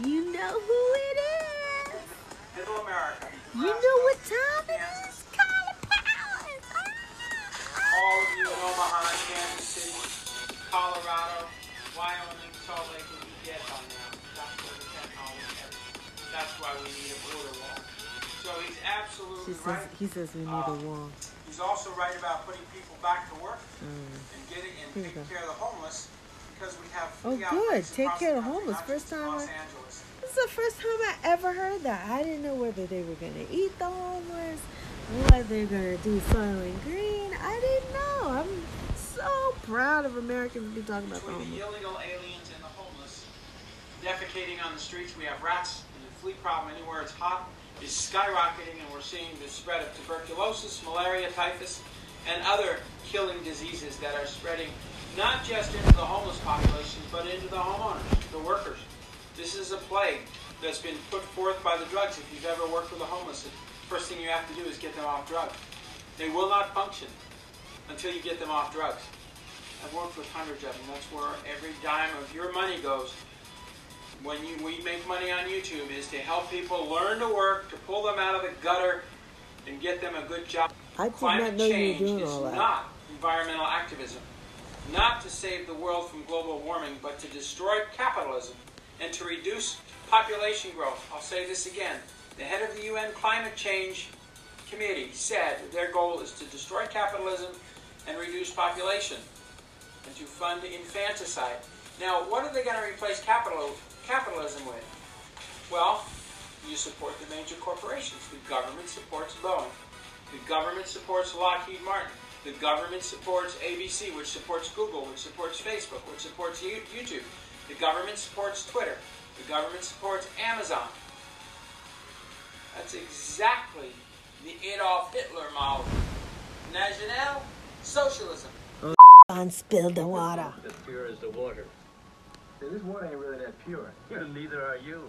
You know who it is. Middle America. You know what time it is. Kaila Powerz. Ah, ah. All of you in Omaha, Kansas City, Colorado, Wyoming, Salt Lake will be dead by now. That's where the technology headed. That's why we need a border wall. So he's absolutely She says, right. he says we need a um, wall. He's also right about putting people back to work Mm. and getting and taking care of the homeless because we have Oh, good. Take care of the homeless. First time Los I- Angeles. This is the first time I ever heard that. I didn't know whether they were going to eat the homeless, what they're going to do Soylent Green. I didn't know. I'm so proud of Americans to be talking about the homeless. illegal aliens and the homeless defecating on the streets, we have rats, and the flea problem anywhere it's hot is skyrocketing, and we're seeing the spread of tuberculosis, malaria, typhus, and other killing diseases that are spreading not just into the homeless population, but into the homeowners, the workers. This is a plague that's been put forth by the drugs. If you've ever worked with the homeless, the first thing you have to do is get them off drugs. They will not function until you get them off drugs. I've worked with hundreds of them. That's where every dime of your money goes. When you, we make money on YouTube is to help people learn to work, to pull them out of the gutter, and get them a good job. I did Climate not know you were change doing is all that. not environmental activism. Not to save the world from global warming, but to destroy capitalism and to reduce population growth. I'll say this again. The head of the UN Climate Change Committee said their goal is to destroy capitalism and reduce population and to fund infanticide. Now, what are they going to replace capital, capitalism with? Well, you support the major corporations. The government supports Boeing. The government supports Lockheed Martin. The government supports ABC, which supports Google, which supports Facebook, which supports YouTube. The government supports Twitter. The government supports Amazon. That's exactly the Adolf Hitler model. National Socialism. On spilled the water. As pure as the water. Say, this water ain't really that pure. Neither are you.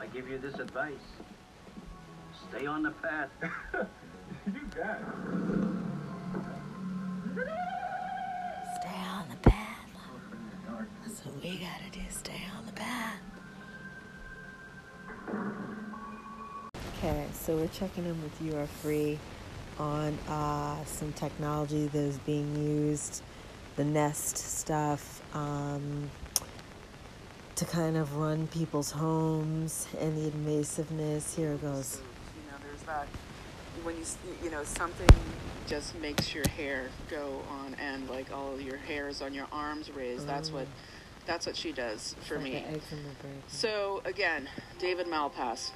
I give you this advice. Stay on the path. you got it. Stay on the path. That's what we gotta do. Stay on the path. Okay, so we're checking in with You Are Free on uh, some technology that is being used, the Nest stuff, um, to kind of run people's homes and the invasiveness. Here it goes. You know, there's that when you you know something just makes your hair go on end, like all your hairs on your arms raised. That's what that's what she does for Like me. the eggs in the brain. So again, David Malpass,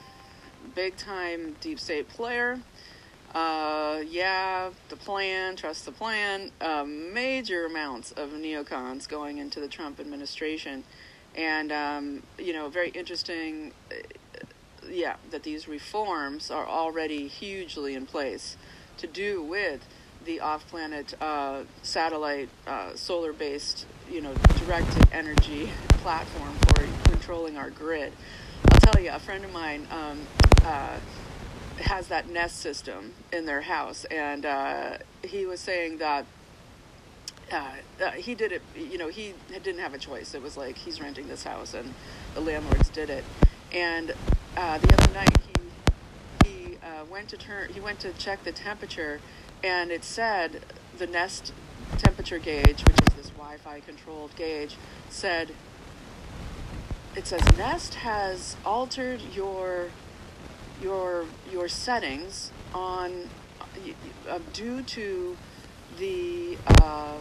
big time deep state player. Uh, yeah, the plan, trust the plan. Uh, major amounts of neocons going into the Trump administration, and um, you know, very interesting. Yeah, that these reforms are already hugely in place to do with the off-planet uh, satellite uh, solar-based, you know, directed energy platform for controlling our grid. I'll tell you, a friend of mine um, uh, has that Nest system in their house, and uh, he was saying that uh, uh, he did it. You know, he didn't have a choice. It was like he's renting this house, and the landlords did it. And uh, the other night, he he uh, went to turn. He went to check the temperature, and it said the Nest temperature gauge, which is this Wi-Fi controlled gauge, said it says Nest has altered your your your settings on uh, due to the uh,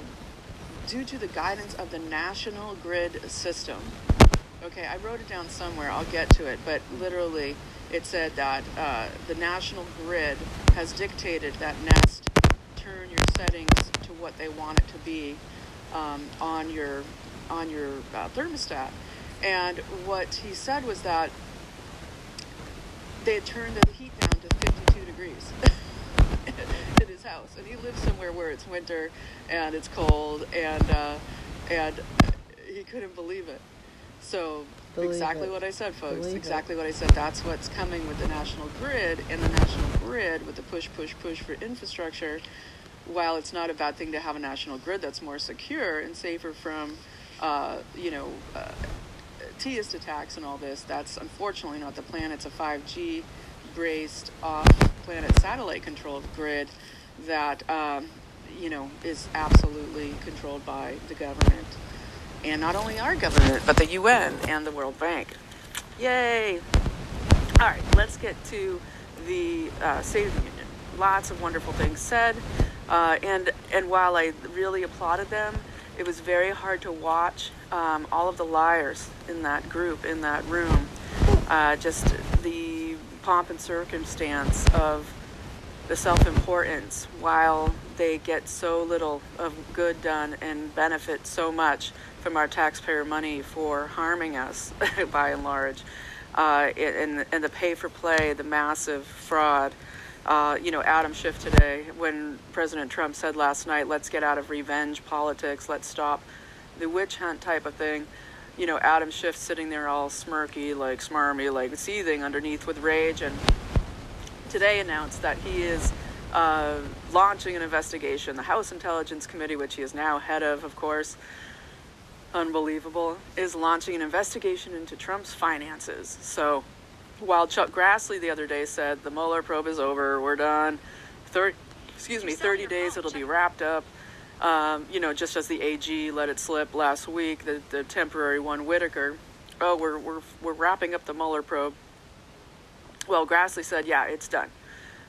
due to the guidance of the national grid system. Okay, I wrote it down somewhere. I'll get to it, but literally, it said that uh, the national grid has dictated that Nest turn your settings to what they want it to be um, on your on your uh, thermostat. And what he said was that they had turned the heat down to 52 degrees in his house, and he lives somewhere where it's winter and it's cold, and uh, and he couldn't believe it. So Believe exactly it. what I said, folks. Believe it. exactly what I said. That's what's coming with the national grid, and the national grid with the push, push, push for infrastructure. While it's not a bad thing to have a national grid that's more secure and safer from, uh, you know, uh, attacks and all this. That's unfortunately not the plan. It's a 5G braced off planet satellite controlled grid that, um, you know, is absolutely controlled by the government. And not only our government, but the UN and the World Bank. Yay! All right, let's get to the uh, State of the Union. Lots of wonderful things said. Uh, and, and while I really applauded them, it was very hard to watch um, all of the liars in that group, in that room. Uh, just the pomp and circumstance of the self importance while they get so little of good done and benefit so much from our taxpayer money for harming us by and large. Uh, and, and the pay for play, the massive fraud. Uh, you know, Adam Schiff today, when President Trump said last night, let's get out of revenge politics, let's stop the witch hunt type of thing. You know, Adam Schiff sitting there all smirky, like smarmy, like seething underneath with rage, and today announced that he is uh, launching an investigation. The House Intelligence Committee, which he is now head of, of course, unbelievable, is launching an investigation into Trump's finances. So while Chuck Grassley the other day said the Mueller probe is over, we're done. Third, excuse me, 30 days it'll be wrapped up. Um, you know, just as the AG let it slip last week, the, the temporary one, Whitaker. Oh, we're, we're, we're wrapping up the Mueller probe. Well, Grassley said, yeah, it's done.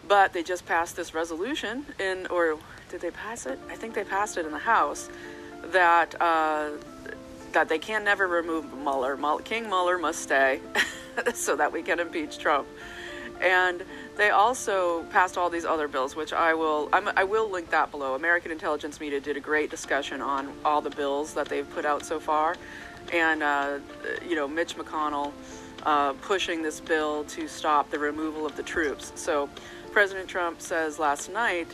But they just passed this resolution in, or did they pass it? I think they passed it in the House that uh, that they can never remove Mueller. King Mueller must stay. so that we can impeach Trump. And they also passed all these other bills, which I will I'm, i will link that below. American Intelligence Media did a great discussion on all the bills that they've put out so far, and uh, you know Mitch McConnell uh, pushing this bill to stop the removal of the troops. So President Trump says last night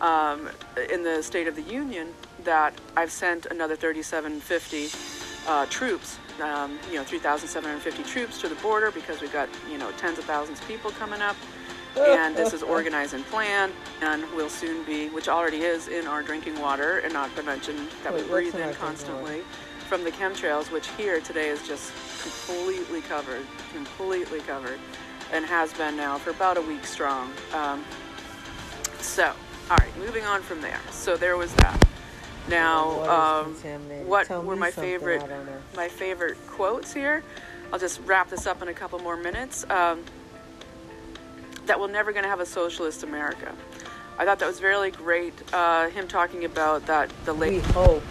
um, in the State of the Union that I've sent another 3750 uh, troops um, you know, 3,750 troops to the border because we've got, you know, tens of thousands of people coming up. And this is organized and planned, and will soon be, which already is in our drinking water, and not to mention that Wait, we breathe in constantly from the chemtrails, which here today is just completely covered, completely covered, and has been now for about a week strong. Um, so, all right, moving on from there. So there was that. Now, um, what Tell were my favorite my favorite quotes here? I'll just wrap this up in a couple more minutes. Um, that we're never going to have a socialist America. I thought that was really great. Uh, him talking about that the late hope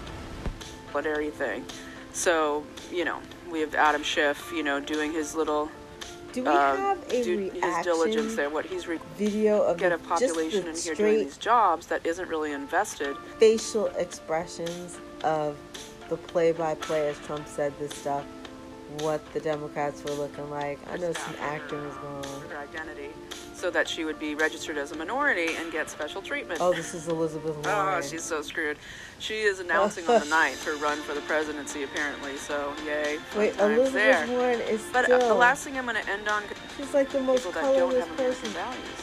thing. So you know, we have Adam Schiff, you know, doing his little do we um, have a do, his diligence there? What he's re- video of get a population in here doing these jobs that isn't really invested. Facial expressions of the play-by-play, as Trump said this stuff, what the Democrats were looking like. I know some acting was going on. Her identity so that she would be registered as a minority and get special treatment. Oh, this is Elizabeth oh, Warren. Oh, she's so screwed. She is announcing on the 9th her run for the presidency, apparently. So, yay. Wait, Elizabeth there. Warren is But still... uh, the last thing I'm going to end on she's like the most people that don't have person. values,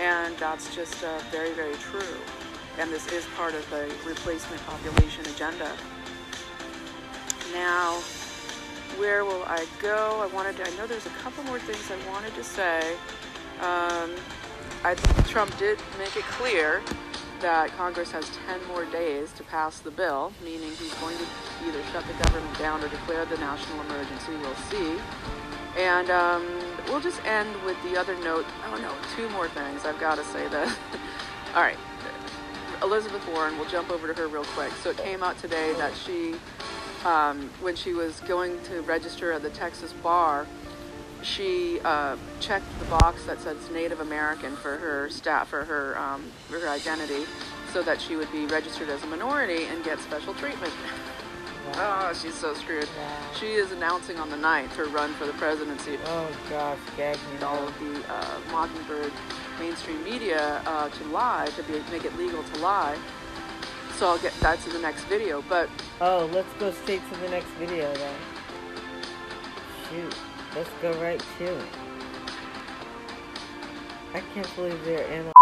and that's just uh, very, very true. And this is part of the replacement population agenda. Now, where will I go? I wanted to, I know there's a couple more things I wanted to say. Um, I, Trump did make it clear that Congress has 10 more days to pass the bill, meaning he's going to either shut the government down or declare the national emergency. We'll see. And um, we'll just end with the other note. Oh no, two more things. I've got to say that. All right. Elizabeth Warren, we'll jump over to her real quick. So it came out today that she, um, when she was going to register at the Texas bar, she uh, checked the box that says Native American for her staff for her um, for her identity, so that she would be registered as a minority and get special treatment. Wow. Oh, she's so screwed. Wow. She is announcing on the 9th her run for the presidency. Oh gosh, gag me. All of the uh, Mockingbird mainstream media uh, to lie to be, make it legal to lie so I'll get that to the next video. But oh, let's go straight to the next video then. Shoot, let's go right to it. I can't believe they're in.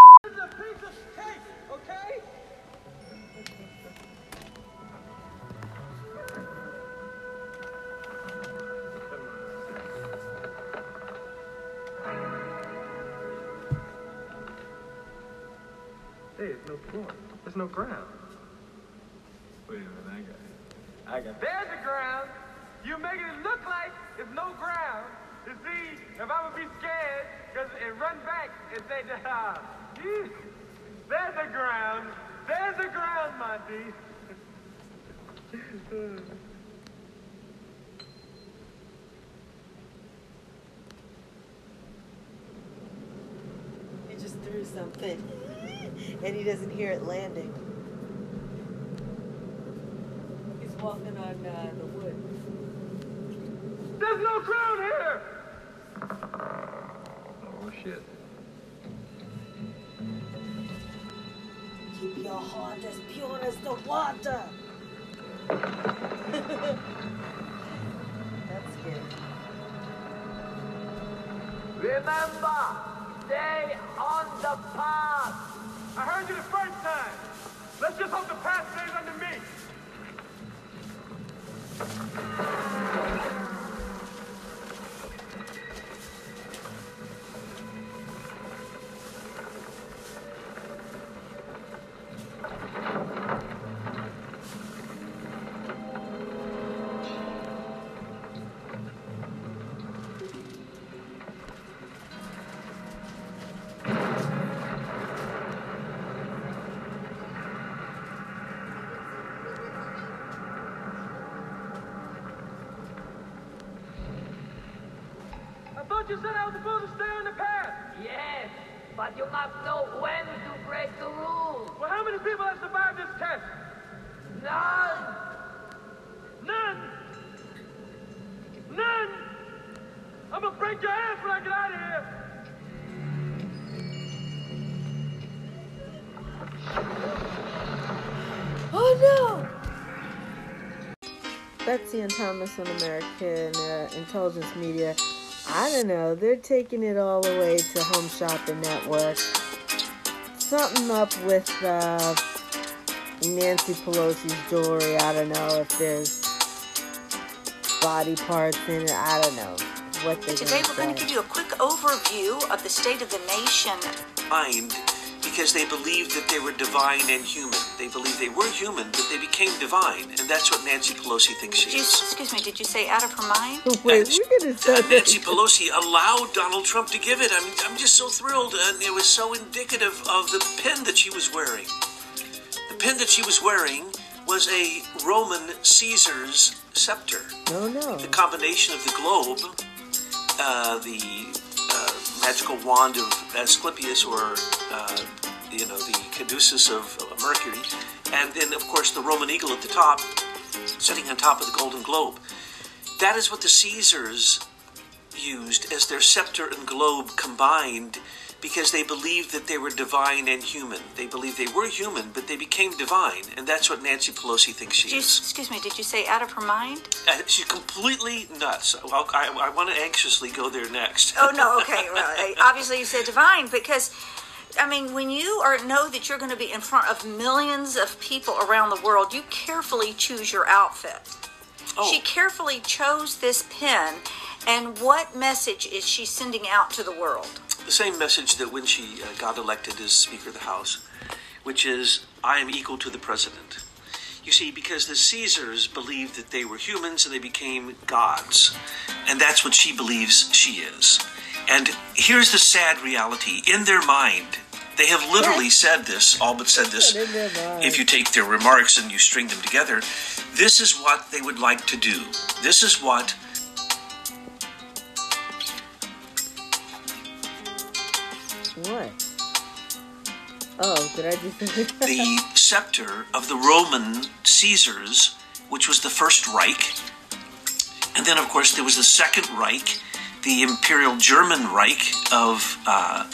Hey, there's no floor. There's no ground. I got. There's the ground. You're making it look like it's no ground. You see, if I would be scared, cause and run back and say, ah, there's the ground. There's the ground, Monty. He just threw something, and he doesn't hear it landing. He's walking on uh, the wood. There's no ground here. Oh, shit. Keep your heart as pure as the water. That's scary. Remember, stay on the path. I heard you the first time. Let's just hope the path stays under me. Thank you. Betsy and Thomas on American uh, Intelligence Media. I don't know. They're taking it all the way to Home Shopping Network. Something up with uh, Nancy Pelosi's jewelry. I don't know if there's body parts in it. I don't know what they're Today gonna we're going to give you a quick overview of the state of the nation. mind because they believed that they were divine and human. They believed they were human, but they became divine, and that's what Nancy Pelosi thinks she you, is. excuse me, did you say out of her mind? Wait, we're gonna Uh, start Nancy Pelosi allowed Donald Trump to give it. I mean, I'm just so thrilled, and it was so indicative of the pen that she was wearing. The pen that she was wearing was a Roman Caesar's scepter. No, no. The combination of the globe, uh, the uh, magical wand of Asclepius, or uh, you know, the caduceus of Mercury, and then of course the Roman eagle at the top, sitting on top of the golden globe. That is what the Caesars used as their scepter and globe combined because they believed that they were divine and human. They believed they were human, but they became divine, and that's what Nancy Pelosi thinks she you, is. excuse me, did you say out of her mind? Uh, she's completely nuts. Well, I, I want to anxiously go there next. Oh no, okay. Well, obviously you said divine because I mean, when you are know that you're going to be in front of millions of people around the world, you carefully choose your outfit. Oh. She carefully chose this pin, and what message is she sending out to the world? the same message that when she uh, got elected as Speaker of the House, which is, I am equal to the President. You see, because the Caesars believed that they were humans and they became gods. And that's what she believes she is. And here's the sad reality in their mind, they have literally said this, all but said this. In their mind. If you take their remarks and you string them together, this is what they would like to do. This is what What? Oh, did I just? the scepter of the Roman Caesars, which was the First Reich. And then, of course, there was the Second Reich, the Imperial German Reich of. Uh,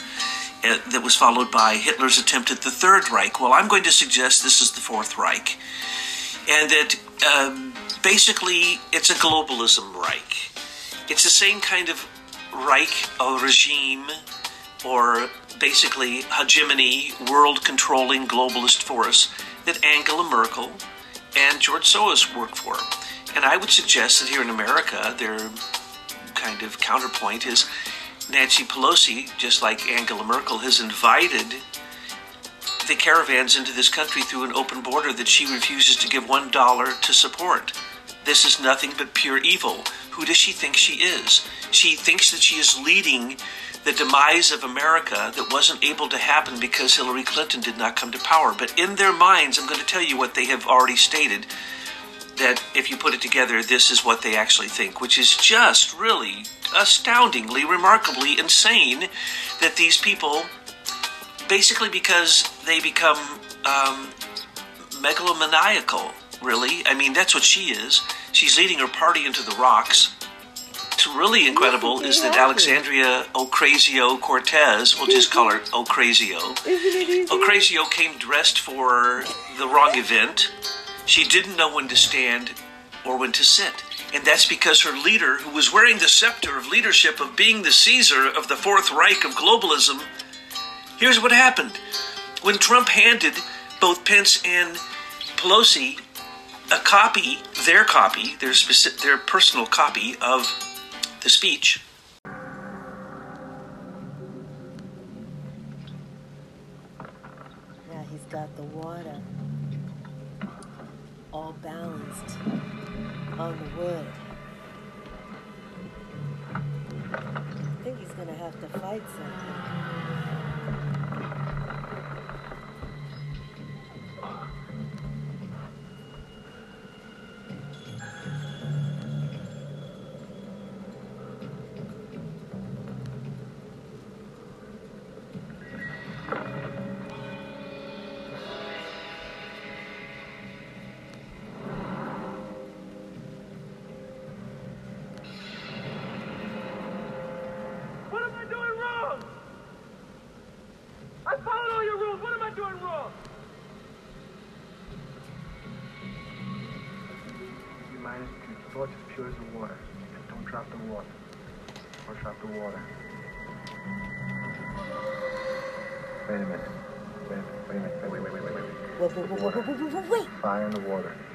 that was followed by Hitler's attempt at the Third Reich. Well, I'm going to suggest this is the Fourth Reich. And that um, basically it's a globalism Reich. It's the same kind of Reich, a regime, or basically hegemony, world controlling globalist force that Angela Merkel and George Soros work for. And I would suggest that here in America, their kind of counterpoint is Nancy Pelosi, just like Angela Merkel, has invited the caravans into this country through an open border that she refuses to give one dollar to support. This is nothing but pure evil. Who does she think she is? She thinks that she is leading the demise of America that wasn't able to happen because Hillary Clinton did not come to power. But in their minds, I'm going to tell you what they have already stated that if you put it together, this is what they actually think, which is just really astoundingly, remarkably insane that these people, basically because they become um, megalomaniacal, really. I mean, that's what she is. She's leading her party into the rocks. What's really incredible is that Alexandria Ocasio Cortez, we'll just call her Ocasio, Ocasio came dressed for the wrong event. She didn't know when to stand or when to sit. And that's because her leader, who was wearing the scepter of leadership of being the Caesar of the Fourth Reich of globalism, here's what happened. When Trump handed both Pence and Pelosi a copy, their copy, their specific, their personal copy of the speech. Yeah, he's got the water balanced on the wood. I think he's gonna have to fight something. As pure the water. Don't drop the water. Or drop the water. Wait a minute. Wait, wait a minute. Wait, wait, wait, wait, wait, wait. Wait, wait, wait, wait, wait, wait, wait, wait. Fire in the water.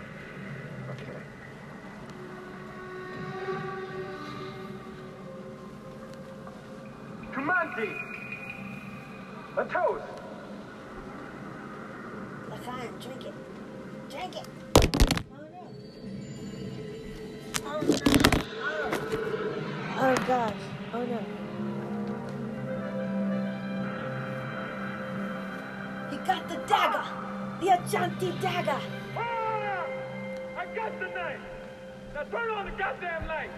Goddamn light!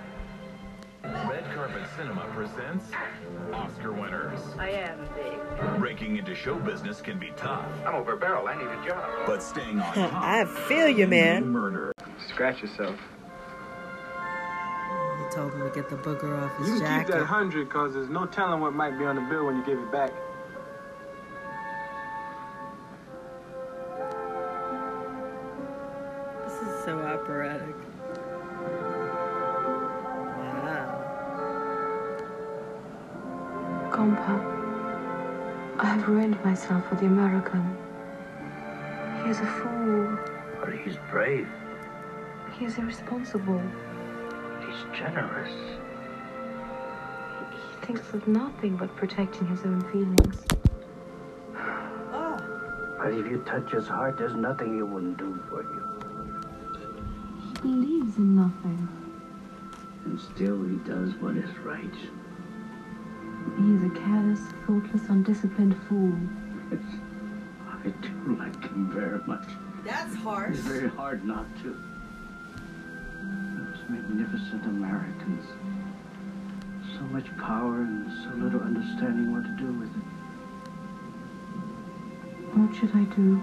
Red Carpet Cinema presents Oscar winners. I am big. Breaking into show business can be tough, I'm over a barrel. I need a job. but staying on top. I feel you, man. Murder. Scratch yourself. He told him to get the booger off his You can jacket. keep that hundred, cause there's no telling what might be on the bill when you give it back. Ruined myself for the American. He is a fool. But he's brave. He is irresponsible. He's generous. He thinks of nothing but protecting his own feelings. But if you touch his heart, there's nothing he wouldn't do for you. He believes in nothing. And still he does what is right. He is a careless, thoughtless, undisciplined fool. I do like him very much. That's harsh. It's very hard not to. Those magnificent Americans. So much power and so little understanding what to do with it. What should I do?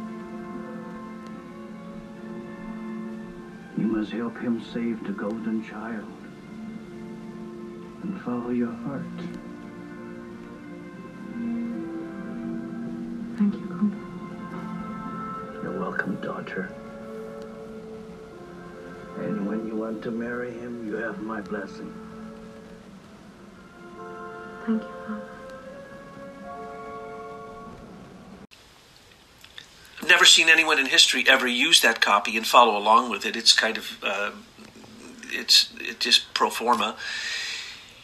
You must help him save the golden child. And follow your heart. To marry him, you have my blessing. Thank you, Father. I've never seen anyone in history ever use that copy and follow along with it. It's kind of, uh, it's it just pro forma.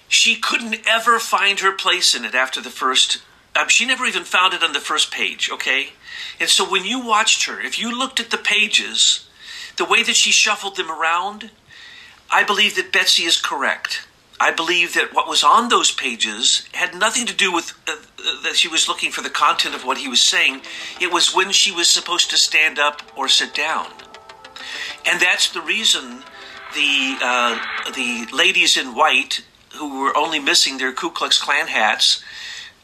She couldn't ever find her place in it after the first Um, she never even found it on the first page, okay? And so when you watched her, if you looked at the pages, the way that she shuffled them around, I believe that Betsy is correct. I believe that what was on those pages had nothing to do with uh, uh, that she was looking for the content of what he was saying. It was when she was supposed to stand up or sit down. And that's the reason the uh, the ladies in white who were only missing their Ku Klux Klan hats,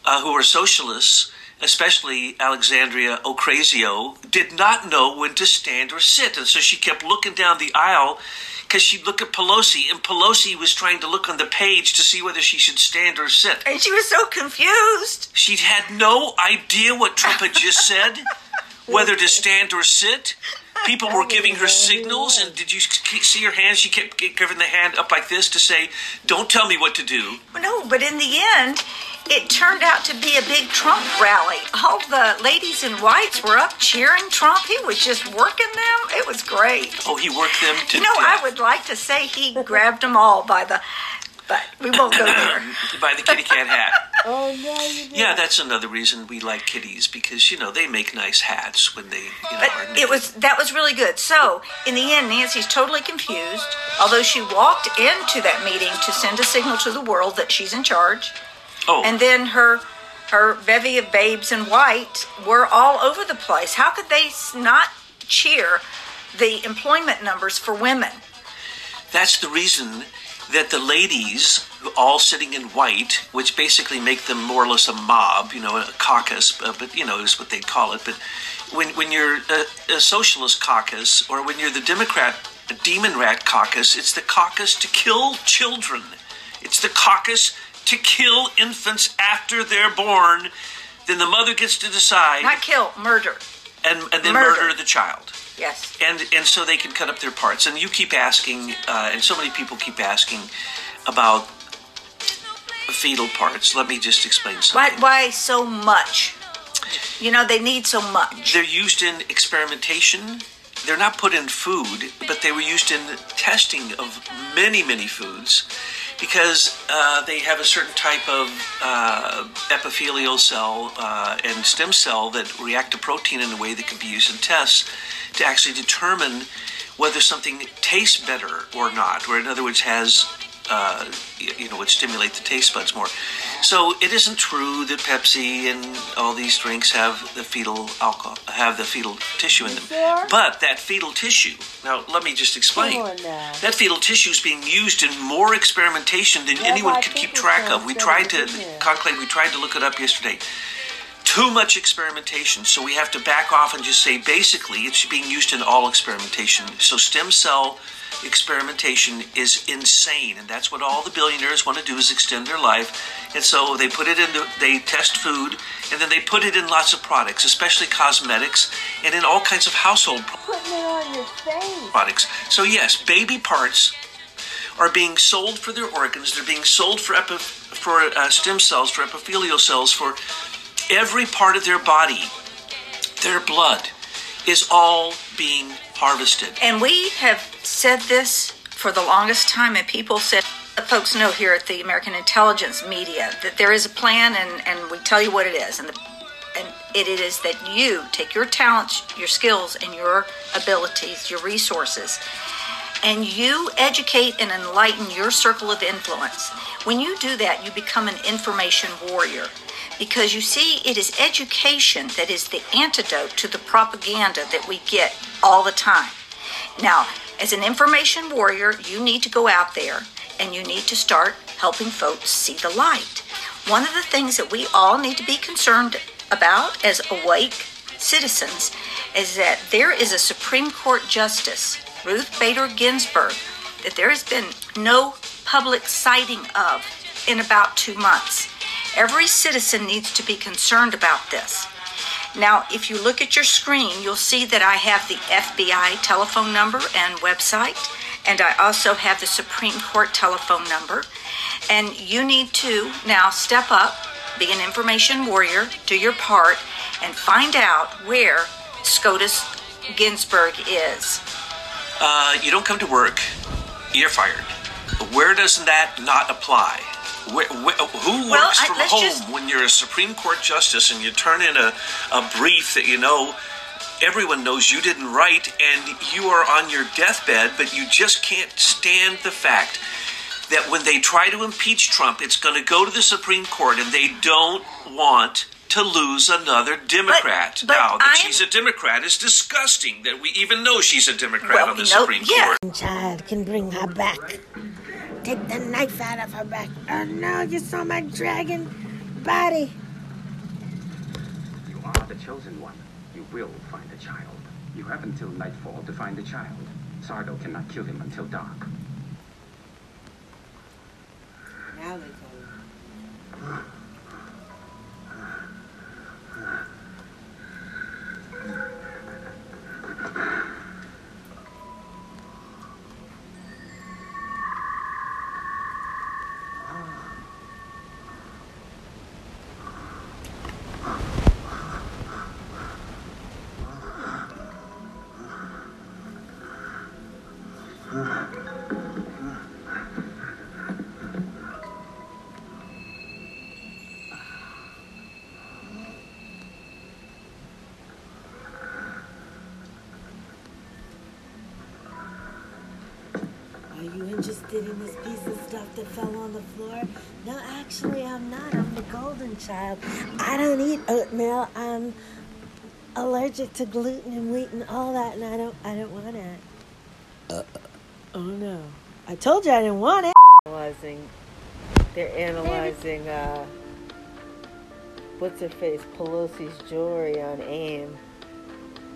uh, who were socialists, especially Alexandria Ocasio, did not know when to stand or sit, and so she kept looking down the aisle because she'd look at Pelosi, and Pelosi was trying to look on the page to see whether she should stand or sit. And she was so confused. She had no idea what Trump had just said, whether to stand or sit. People were giving her signals, and did you see her hand? She kept giving the hand up like this to say, "Don't tell me what to do." No, but in the end, it turned out to be a big Trump rally. All the ladies in whites were up cheering Trump. He was just working them. It was great. Oh, he worked them to You know, death I would like to say he grabbed them all by the, but we won't go there. by the kitty cat hat. Oh no. Yeah, that's another reason we like kitties because you know they make nice hats when they you know, But are it was that was really good. So in the end, Nancy's totally confused. Although she walked into that meeting to send a signal to the world that she's in charge, Oh, and then her her bevy of babes in white were all over the place. How could they not cheer the employment numbers for women? that's the reason that the ladies, all sitting in white, which basically make them more or less a mob, you know, a caucus, uh, but you know is what they'd call it. But when when you're a, a socialist caucus or when you're the Democrat a demon rat caucus, it's the caucus to kill children. It's the caucus to kill infants after they're born. Then the mother gets to decide Not kill, murder. and, and then Murder. murder the child Yes. and and so they can cut up their parts. And you keep asking, uh, and so many people keep asking about fetal parts. Let me just explain Why why so much? You know they need so much. They're used in experimentation. They're not put in food, but they were used in testing of many, many foods because uh, they have a certain type of uh, epithelial cell uh, and stem cell that react to protein in a way that can be used in tests to actually determine whether something tastes better or not, or in other words, has uh, you know would stimulate the taste buds more. So it isn't true that Pepsi and all these drinks have the fetal alcohol, have the fetal tissue in them. But that fetal tissue. Now let me just explain. Come on now. That fetal tissue is being used in more experimentation than anyone could keep track of. We tried to. Conclave, we tried to look it up yesterday. Too much experimentation, so we have to back off and just say basically it's being used in all experimentation. So stem cell experimentation is insane, and that's what all the billionaires want to do is extend their life. And so they put it into, they test food, and then they put it in lots of products, especially cosmetics, and in all kinds of household pro- Putting it on your face. products. So yes, baby parts are being sold for their organs. They're being sold for epi- for uh, stem cells, for epithelial cells, for every part of their body. Their blood is all being harvested. And we have said this for the longest time, and people said, folks know here at the American Intelligence Media that there is a plan, and, and we tell you what it is. And, the, and it is that you take your talents, your skills, and your abilities, your resources, and you educate and enlighten your circle of influence. When you do that, you become an information warrior. Because you see, it is education that is the antidote to the propaganda that we get all the time. Now, as an information warrior, you need to go out there and you need to start helping folks see the light. One of the things that we all need to be concerned about as awake citizens is that there is a Supreme Court Justice, Ruth Bader Ginsburg, that there has been no public sighting of in about two months. Every citizen needs to be concerned about this. Now, if you look at your screen, you'll see that I have the FBI telephone number and website, and I also have the Supreme Court telephone number. And you need to now step up, be an information warrior, do your part, and find out where SCOTUS Ginsburg is. Uh, you don't come to work, you're fired. Where does that not apply? Wh- wh- who Well, works from let's home just- when you're a Supreme Court justice and you turn in a, a brief that you know everyone knows you didn't write and you are on your deathbed, but you just can't stand the fact that when they try to impeach Trump, it's going to go to the Supreme Court and they don't want to lose another Democrat. but now, that I'm- she's a Democrat is disgusting that we even know she's a Democrat Well, on the no, Supreme yeah. Court. Child can bring her back. Take the knife out of her back. Oh no, you saw my dragon body. You are the chosen one. You will find the child. You have until nightfall to find the child. Sardo cannot kill him until dark. Now they tell you. this piece of stuff that fell on the floor? No, actually, I'm not. I'm the golden child. I don't eat oatmeal. I'm allergic to gluten and wheat and all that, and I don't. I don't want it. oh no! I told you I didn't want it. Analyzing. They're analyzing. Uh, what's her face? Pelosi's jewelry on AIM.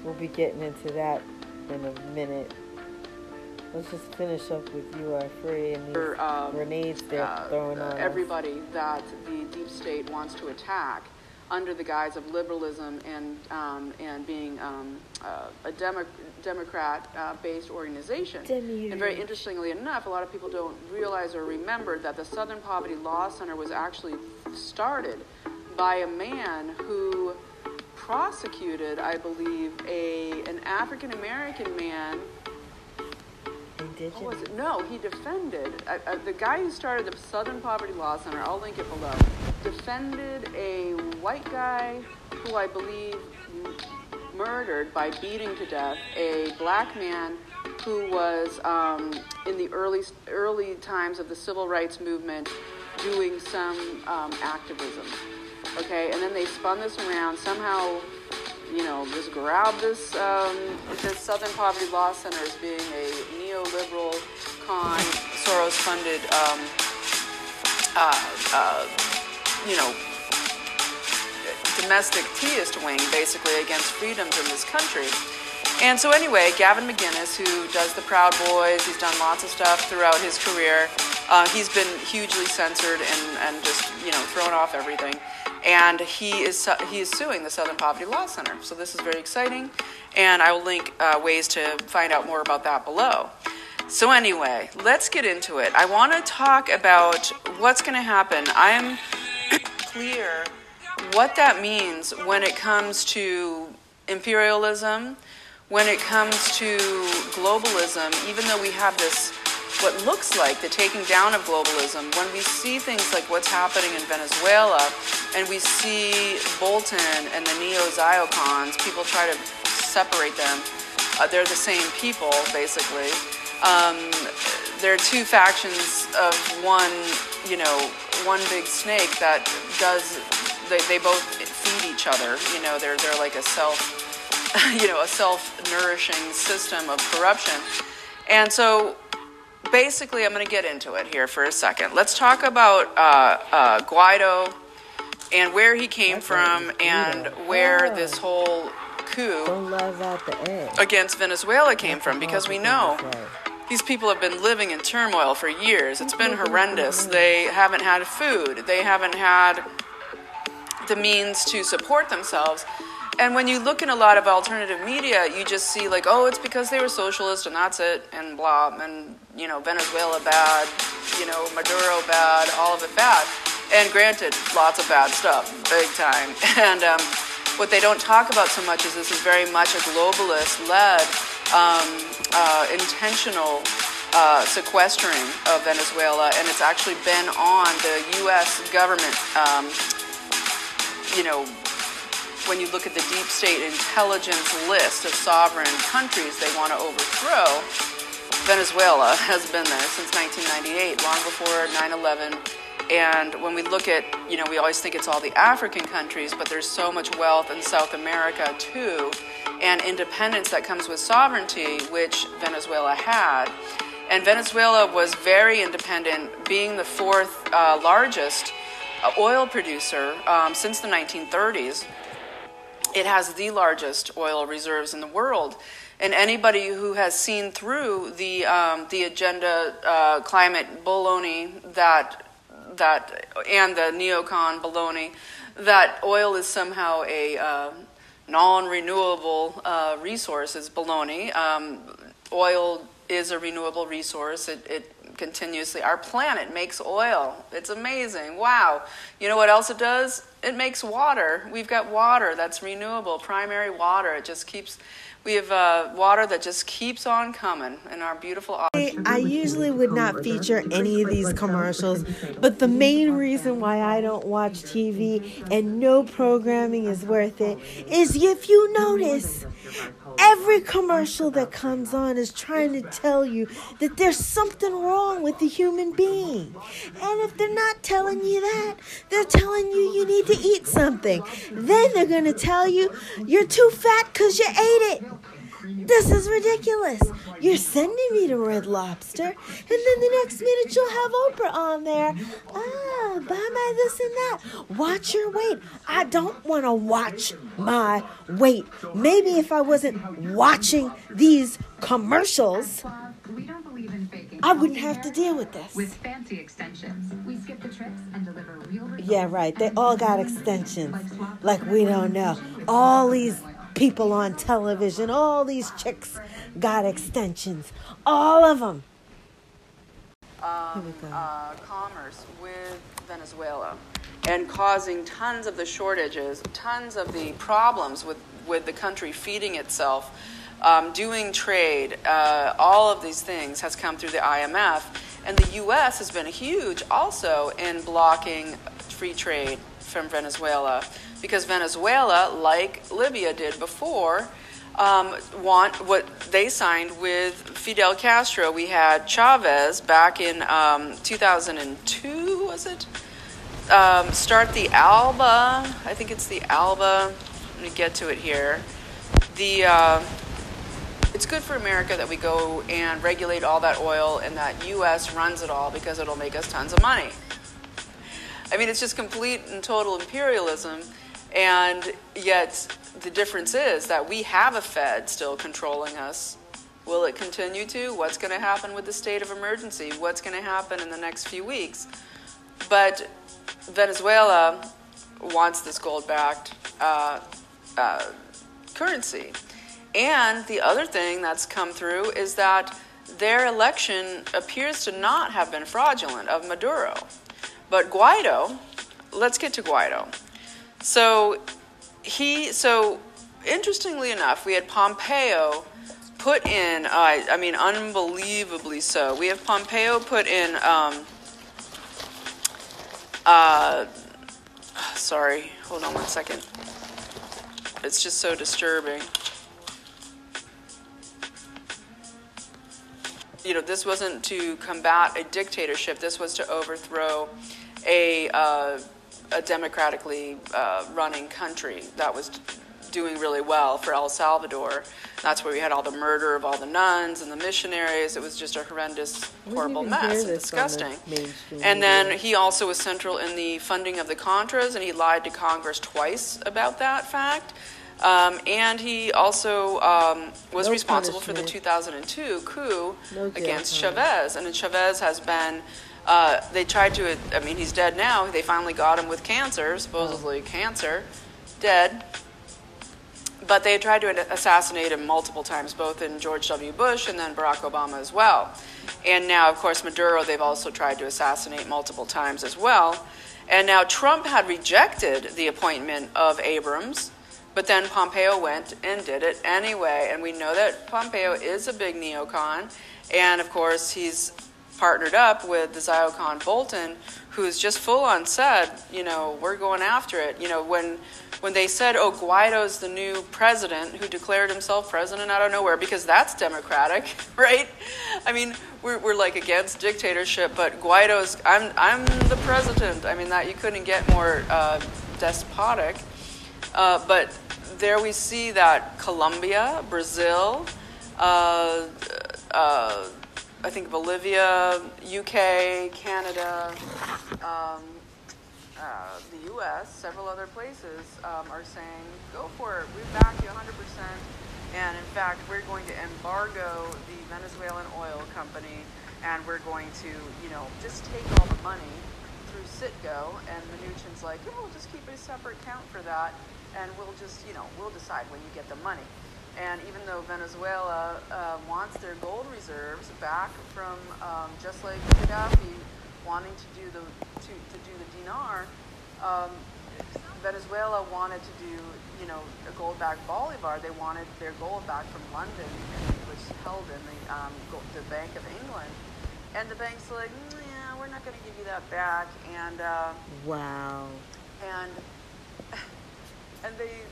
We'll be getting into that in a minute. Let's just finish up with "You Are Free" and these For, um, grenades they're uh, throwing on us. everybody that the deep state wants to attack under the guise of liberalism and um, and being um, uh, a demo- Democrat-based organization. And very interestingly enough, a lot of people don't realize or remember that the Southern Poverty Law Center was actually started by a man who prosecuted, I believe, a an African American man was it? No, he defended uh, uh, the guy who started the Southern Poverty Law Center. I'll link it below. Defended a white guy who I believe murdered by beating to death a black man who was um, in the early early times of the civil rights movement doing some um, activism. Okay, and then they spun this around somehow you know, just grab this um, this Southern Poverty Law Center as being a neoliberal, con, Soros-funded, um, uh, uh, you know, domestic teist wing, basically against freedoms in this country. And so anyway, Gavin McInnes, who does the Proud Boys, he's done lots of stuff throughout his career. Uh, he's been hugely censored and, and just you know thrown off everything and he is he is suing the Southern Poverty Law Center. So this is very exciting, and I will link uh, ways to find out more about that below. So anyway, let's get into it. I want to talk about what's going to happen. I am clear what that means when it comes to imperialism, when it comes to globalism. Even though we have this what looks like the taking down of globalism, when we see things like what's happening in Venezuela, and we see Bolton and the neo-Ziocons, people try to separate them. Uh, they're the same people, basically. Um, there are two factions of one, you know, one big snake that does. They, they both feed each other. You know, they're they're like a self, you know, a self-nourishing system of corruption. And so basically, I'm going to get into it here for a second. Let's talk about uh, uh, Guaido and where he came from and where this whole coup Don't love out the egg. against Venezuela came from because we know these people have been living in turmoil for years. It's been horrendous. They haven't had food, they haven't had the means to support themselves. And when you look in a lot of alternative media, you just see like, oh, it's because they were socialist and that's it, and blah, and you know, Venezuela bad, you know, Maduro bad, all of it bad. And granted, lots of bad stuff, big time. And um, what they don't talk about so much is this is very much a globalist-led, um, uh, intentional uh, sequestering of Venezuela, and it's actually been on the U.S. government. Um, you know, when you look at the deep state intelligence list of sovereign countries they want to overthrow, Venezuela has been there since 1998, long before 9 11. And when we look at, you know, we always think it's all the African countries, but there's so much wealth in South America too, and independence that comes with sovereignty, which Venezuela had. And Venezuela was very independent, being the fourth uh, largest uh, oil producer um, since the 1930s. It has the largest oil reserves in the world. And anybody who has seen through the, um, the agenda uh, climate baloney that, that, and the neocon baloney, that oil is somehow a uh, non renewable uh, resource is baloney. Um, oil is a renewable resource. It, it continuously. Our planet makes oil. It's amazing. Wow. You know what else it does? It makes water. We've got water that's renewable, primary water. It just keeps. We have uh, water that just keeps on coming in our beautiful. I usually would not feature any of these commercials, but the main reason why I don't watch TV and no programming is worth it is if you notice, every commercial that comes on is trying to tell you that there's something wrong with the human being. And if they're not telling you that, they're telling you you need to eat something. Then they're going to tell you you're too fat because you ate it. This is ridiculous. You're sending me to Red Lobster, and then the next minute you'll have Oprah on there. Ah, buy my this and that. Watch your weight. I don't want to watch my weight. Maybe if I wasn't watching these commercials, I wouldn't have to deal with this. With fancy extensions, we skip the trips and deliver real. Yeah, right. They all got extensions. Like we don't know. All these people on television, all these chicks got extensions. All of them. um, uh, commerce with Venezuela and causing tons of the shortages, tons of the problems with, with the country feeding itself, um, doing trade, uh, all of these things has come through the IMF. And the U.S. has been huge also in blocking free trade from Venezuela because Venezuela, like Libya did before, um, want what they signed with Fidel Castro. We had Chavez back in um, 2002, was it? Um, start the ALBA. I think it's the ALBA. Let me get to it here. The uh, it's good for America that we go and regulate all that oil and that U.S. runs it all because it'll make us tons of money. I mean, it's just complete and total imperialism, and yet the difference is that we have a Fed still controlling us. Will it continue to? What's going to happen with the state of emergency? What's going to happen in the next few weeks? But Venezuela wants this gold backed uh, uh, currency. And the other thing that's come through is that their election appears to not have been fraudulent of Maduro. But Guaido, let's get to Guaido. So he, so interestingly enough, we had Pompeo put in, uh, I mean, unbelievably so. We have Pompeo put in, um, uh, sorry, hold on one second. It's just so disturbing. You know, this wasn't to combat a dictatorship. This was to overthrow a uh, a democratically uh, running country that was doing really well for El Salvador. That's where we had all the murder of all the nuns and the missionaries. It was just a horrendous, horrible mess and disgusting. And then he also was central in the funding of the Contras, and he lied to Congress twice about that fact. Um, and he also um, was No responsible for the 2002 coup No against. Chavez. And Chavez has been, uh, they tried to, I mean, he's dead now. They finally got him with cancer, supposedly cancer, dead. But they tried to assassinate him multiple times, both in George W. Bush and then Barack Obama as well. And now, of course, Maduro, they've also tried to assassinate multiple times as well. And now Trump had rejected the appointment of Abrams, but then Pompeo went and did it anyway. And we know that Pompeo is a big neocon. And of course, he's partnered up with the Ziocon Bolton, who's just full on said, you know, we're going after it. You know, when when they said, oh, Guaido's the new president who declared himself president out of nowhere, because that's democratic, right? I mean, we're, we're like against dictatorship, but Guaido's, I'm, I'm the president. I mean, that you couldn't get more uh, despotic. Uh, but there we see that Colombia, Brazil, uh, uh, I think Bolivia, UK, Canada, um, uh, the U.S., several other places um, are saying, "Go for it. We back you 100%." And in fact, we're going to embargo the Venezuelan oil company, and we're going to, you know, just take all the money through Citgo. And Mnuchin's like, "Yeah, we'll just keep a separate account for that, and we'll just, you know, we'll decide when you get the money." And even though Venezuela uh, wants their gold reserves back from, um, just like Gaddafi wanting to do the to, to do the dinar, um, Venezuela wanted to do, you know, a gold-backed bolivar. They wanted their gold back from London, and it was held in the um, the Bank of England. And the bank's like, mm, yeah, we're not going to give you that back. And uh, Wow. and and they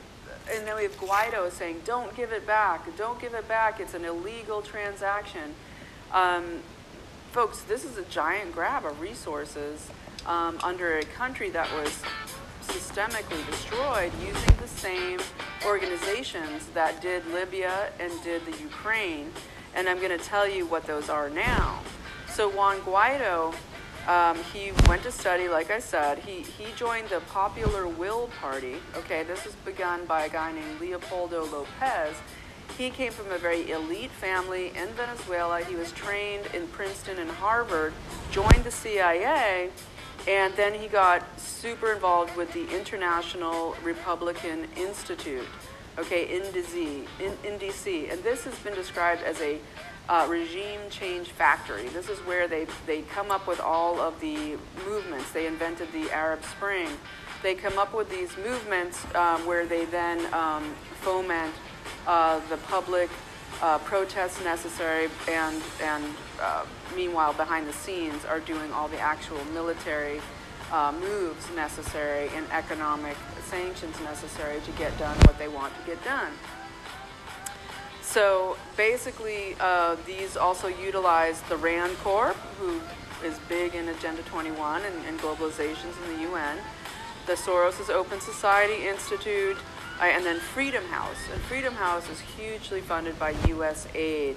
and then we have Guaido saying, "Don't give it back! Don't give it back! It's an illegal transaction." Um, folks, this is a giant grab of resources um, under a country that was systemically destroyed using the same organizations that did Libya and did the Ukraine. And I'm going to tell you what those are now. So Juan Guaido, um, he went to study, like I said. He, he joined the Popular Will Party. Okay, this was begun by a guy named Leopoldo Lopez. He came from a very elite family in Venezuela. He was trained in Princeton and Harvard, joined the CIA, and then he got super involved with the International Republican Institute, okay, in DC, in, in DC. And this has been described as a uh, regime change factory. This is where they, they come up with all of the movements. They invented the Arab Spring. They come up with these movements um, where they then um, foment uh, the public uh, protests necessary, and and uh, meanwhile behind the scenes are doing all the actual military uh, moves necessary and economic sanctions necessary to get done what they want to get done. So basically, uh, these also utilize the RAND Corp, who is big in Agenda 21 and, and globalizations in the UN, the Soros' Open Society Institute, uh, and then Freedom House. And Freedom House is hugely funded by U.S. aid.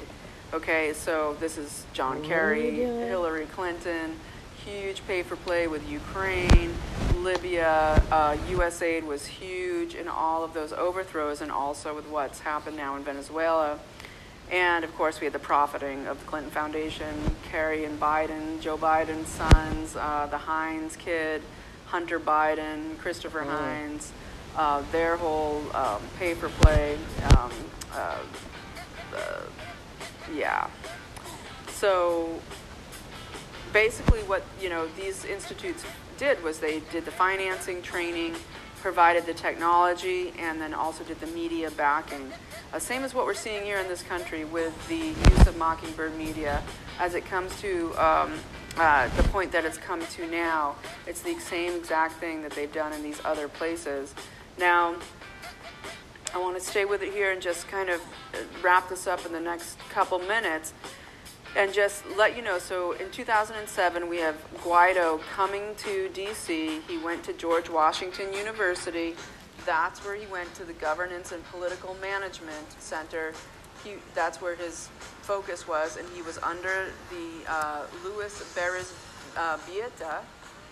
Okay, so this is John Kerry, Hillary Clinton, huge pay for play with Ukraine, Libya. Uh, U.S. aid was huge in all of those overthrows, and also with what's happened now in Venezuela. And of course, we had the profiting of the Clinton Foundation, Kerry and Biden, Joe Biden's sons, uh, the Heinz kid, Hunter Biden, Christopher Heinz, uh, their whole um, pay for play. Um, uh, uh, yeah. So basically, what you know these institutes did was they did the financing, training, provided the technology, and then also did the media backing. Uh, same as what we're seeing here in this country with the use of Mockingbird media as it comes to um, uh, the point that it's come to now. It's the same exact thing that they've done in these other places. Now, I want to stay with it here and just kind of uh, wrap this up in the next couple minutes and just let you know. So in 2007, we have Guaido coming to DC. He went to George Washington University. That's where he went to the Governance and Political Management Center. He, that's where his focus was, and he was under the uh, Luis Beres uh,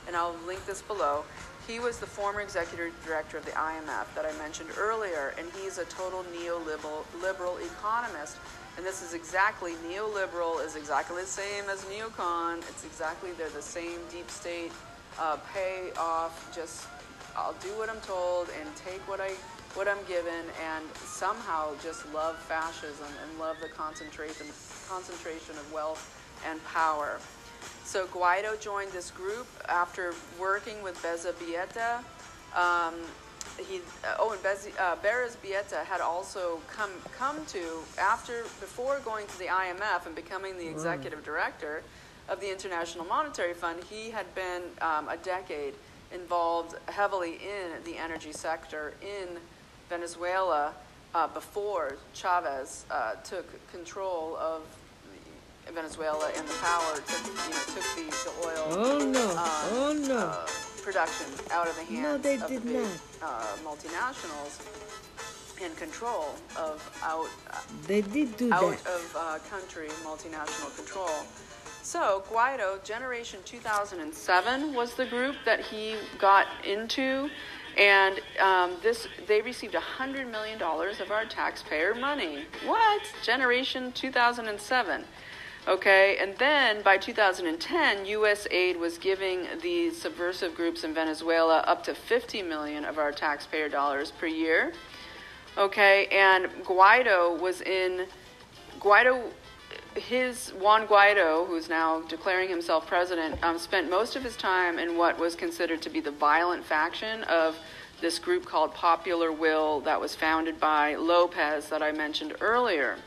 and I'll link this below. He was the former executive director of the IMF that I mentioned earlier, and he's a total neoliberal liberal economist. And this is exactly neoliberal is exactly the same as neocon. It's exactly they're the same deep state uh, pay off. Just I'll do what I'm told and take what I what I'm given, and somehow just love fascism and love the concentration concentration of wealth and power. So Guaido joined this group after working with Berrizbeitia. Um, he uh, oh and Bez, uh, Berrizbeitia had also come come to after before going to the IMF and becoming the executive director of the International Monetary Fund. He had been um, a decade involved heavily in the energy sector in Venezuela uh, before Chavez uh, took control of Venezuela and the power took you know took the, the oil Oh, no. uh, Oh, no. Uh, production out of the hands No, they of did the big, not. Uh, multinationals in control of out They did do out that. of uh, country multinational control. So Guaido, Generation 2007 was the group that he got into, and um, this they received hundred million dollars of our taxpayer money. What? Generation 2007. Okay, and then by 2010, U.S. aid was giving these subversive groups in Venezuela up to 50 million of our taxpayer dollars per year. Okay, and Guaido was in Guaido. His Juan Guaido, who's now declaring himself president, um, spent most of his time in what was considered to be the violent faction of this group called Popular Will that was founded by Lopez that I mentioned earlier.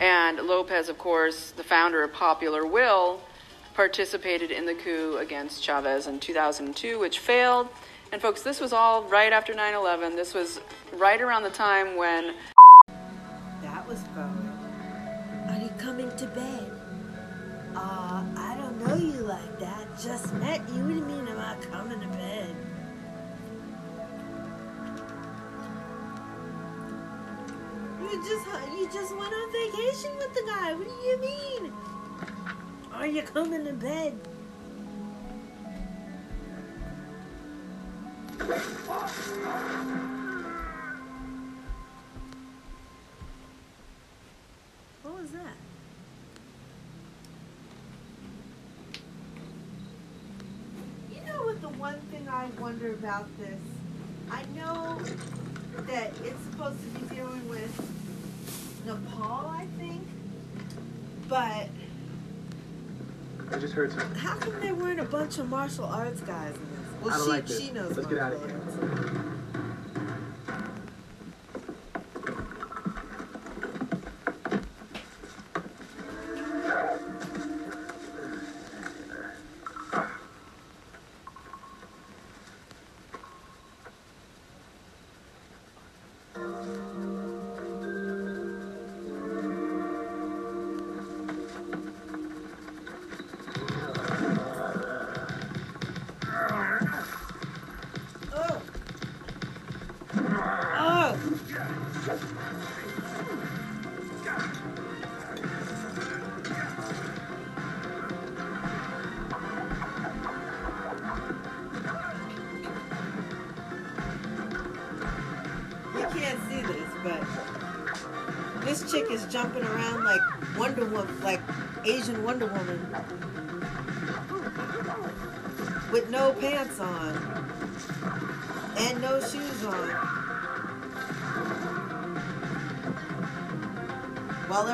And Lopez, of course, the founder of Popular Will, participated in the coup against Chavez in 2002, which failed. And folks, this was all right after 9 11. This was right around the time when just you just went on vacation with the guy. What do you mean? Are you coming to bed? What was that? You know what the one thing I wonder about this? I know that it's supposed to be dealing with Nepal, I think. But I just heard something. how come they weren't a bunch of martial arts guys in this? Well, she, like this. she knows Let's get out of here. arts.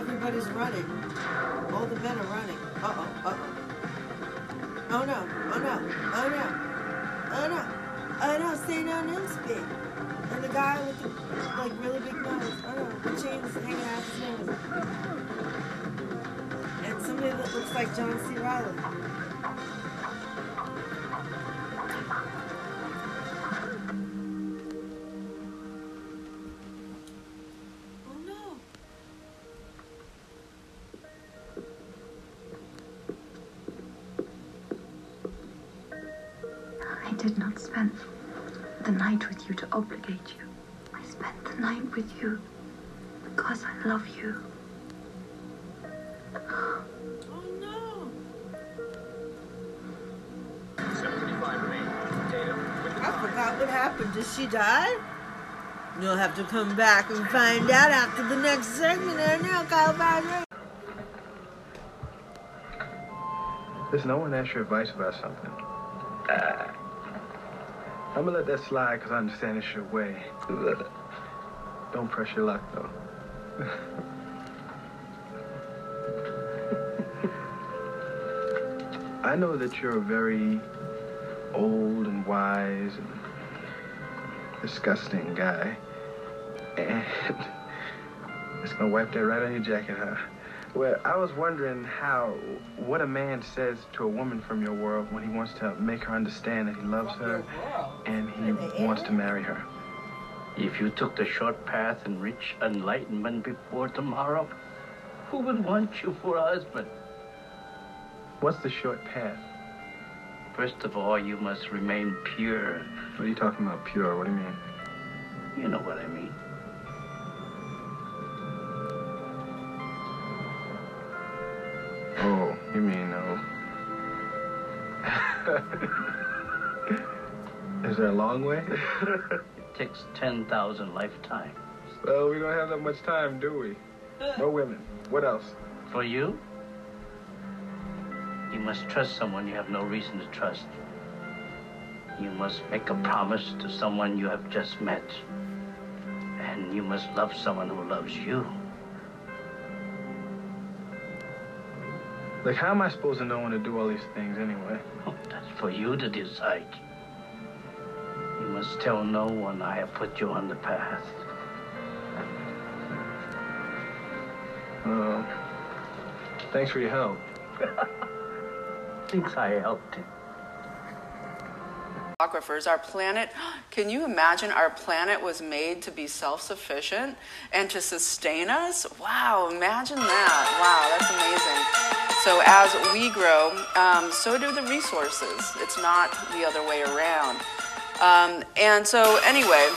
Everybody's running. All the men are running. Uh oh, uh oh. No, oh no, oh no, oh no, oh no, Sardo Numspa. And the guy with the like really big nose, oh no, the chains hanging out his nose. And somebody that looks like John C. Reilly. You because I love you. Oh no. I forgot what happened. Did she die? You'll have to come back and find out after the next segment. I know, Kyle Badger. Listen, I want to ask your advice about something. Uh, I'm gonna let that slide because I understand it's your way. Don't press your luck, though. I know that you're a very old and wise, and disgusting guy. And it's gonna wipe that right on your jacket, huh? Well, I was wondering how, what a man says to a woman from your world when he wants to make her understand that he loves her and he wants to marry her. If you took the short path and reached enlightenment before tomorrow, who would want you for a husband? What's the short path? First of all, you must remain pure. What are you talking about, pure? What do you mean? You know what I mean. Oh, you mean, no. Is there a long way? it takes 10,000 lifetimes. Well, we don't have that much time, do we? No women. What else? For you, you must trust someone you have no reason to trust. You must make a promise to someone you have just met. And you must love someone who loves you. Like, how am I supposed to know when to do all these things anyway? Oh, that's for you to decide. You must tell no one I have put you on the path. Uh, thanks for your help. Thinks I helped him. aquifers. Our planet, can you imagine our planet was made to be self sufficient and to sustain us? Wow, imagine that. Wow, that's amazing. So, as we grow, um, so do the resources. It's not the other way around. Um, and so, anyway,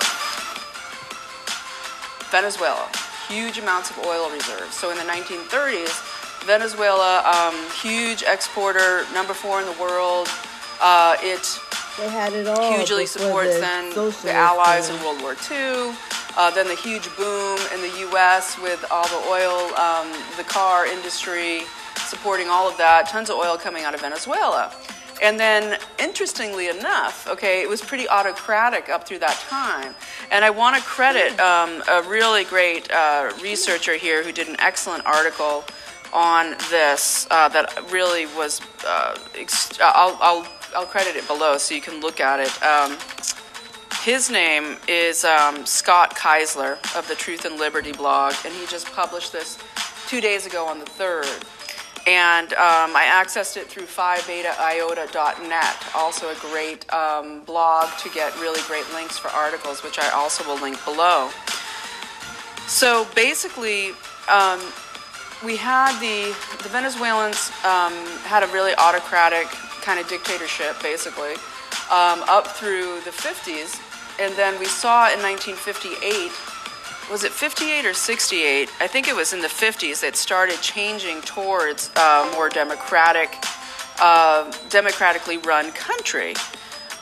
Venezuela, huge amounts of oil reserves. So, in the 1930s, Venezuela, um, huge exporter, number four in the world. Uh, it They had it all. hugely supports the then the Allies in World War II. Uh, then the huge boom in the U.S. with all the oil, um, the car industry, supporting all of that. Tons of oil coming out of Venezuela. And then, interestingly enough, okay, it was pretty autocratic up through that time. And I want to credit um, a really great uh, researcher here who did an excellent article on this uh, that really was. Uh, ex- I'll, I'll, I'll credit it below so you can look at it. Um, his name is um, Scott Keisler of the Truth and Liberty blog, and he just published this two days ago on the 3rd. And um, I accessed it through phibetaiota.net, also a great um, blog to get really great links for articles, which I also will link below. So basically, um, we had the the Venezuelans um, had a really autocratic kind of dictatorship, basically, um, up through the 50s, and then we saw in 1958. Was it 58 or 68? I think it was in the 50s that started changing towards a more democratic, uh, democratically run country.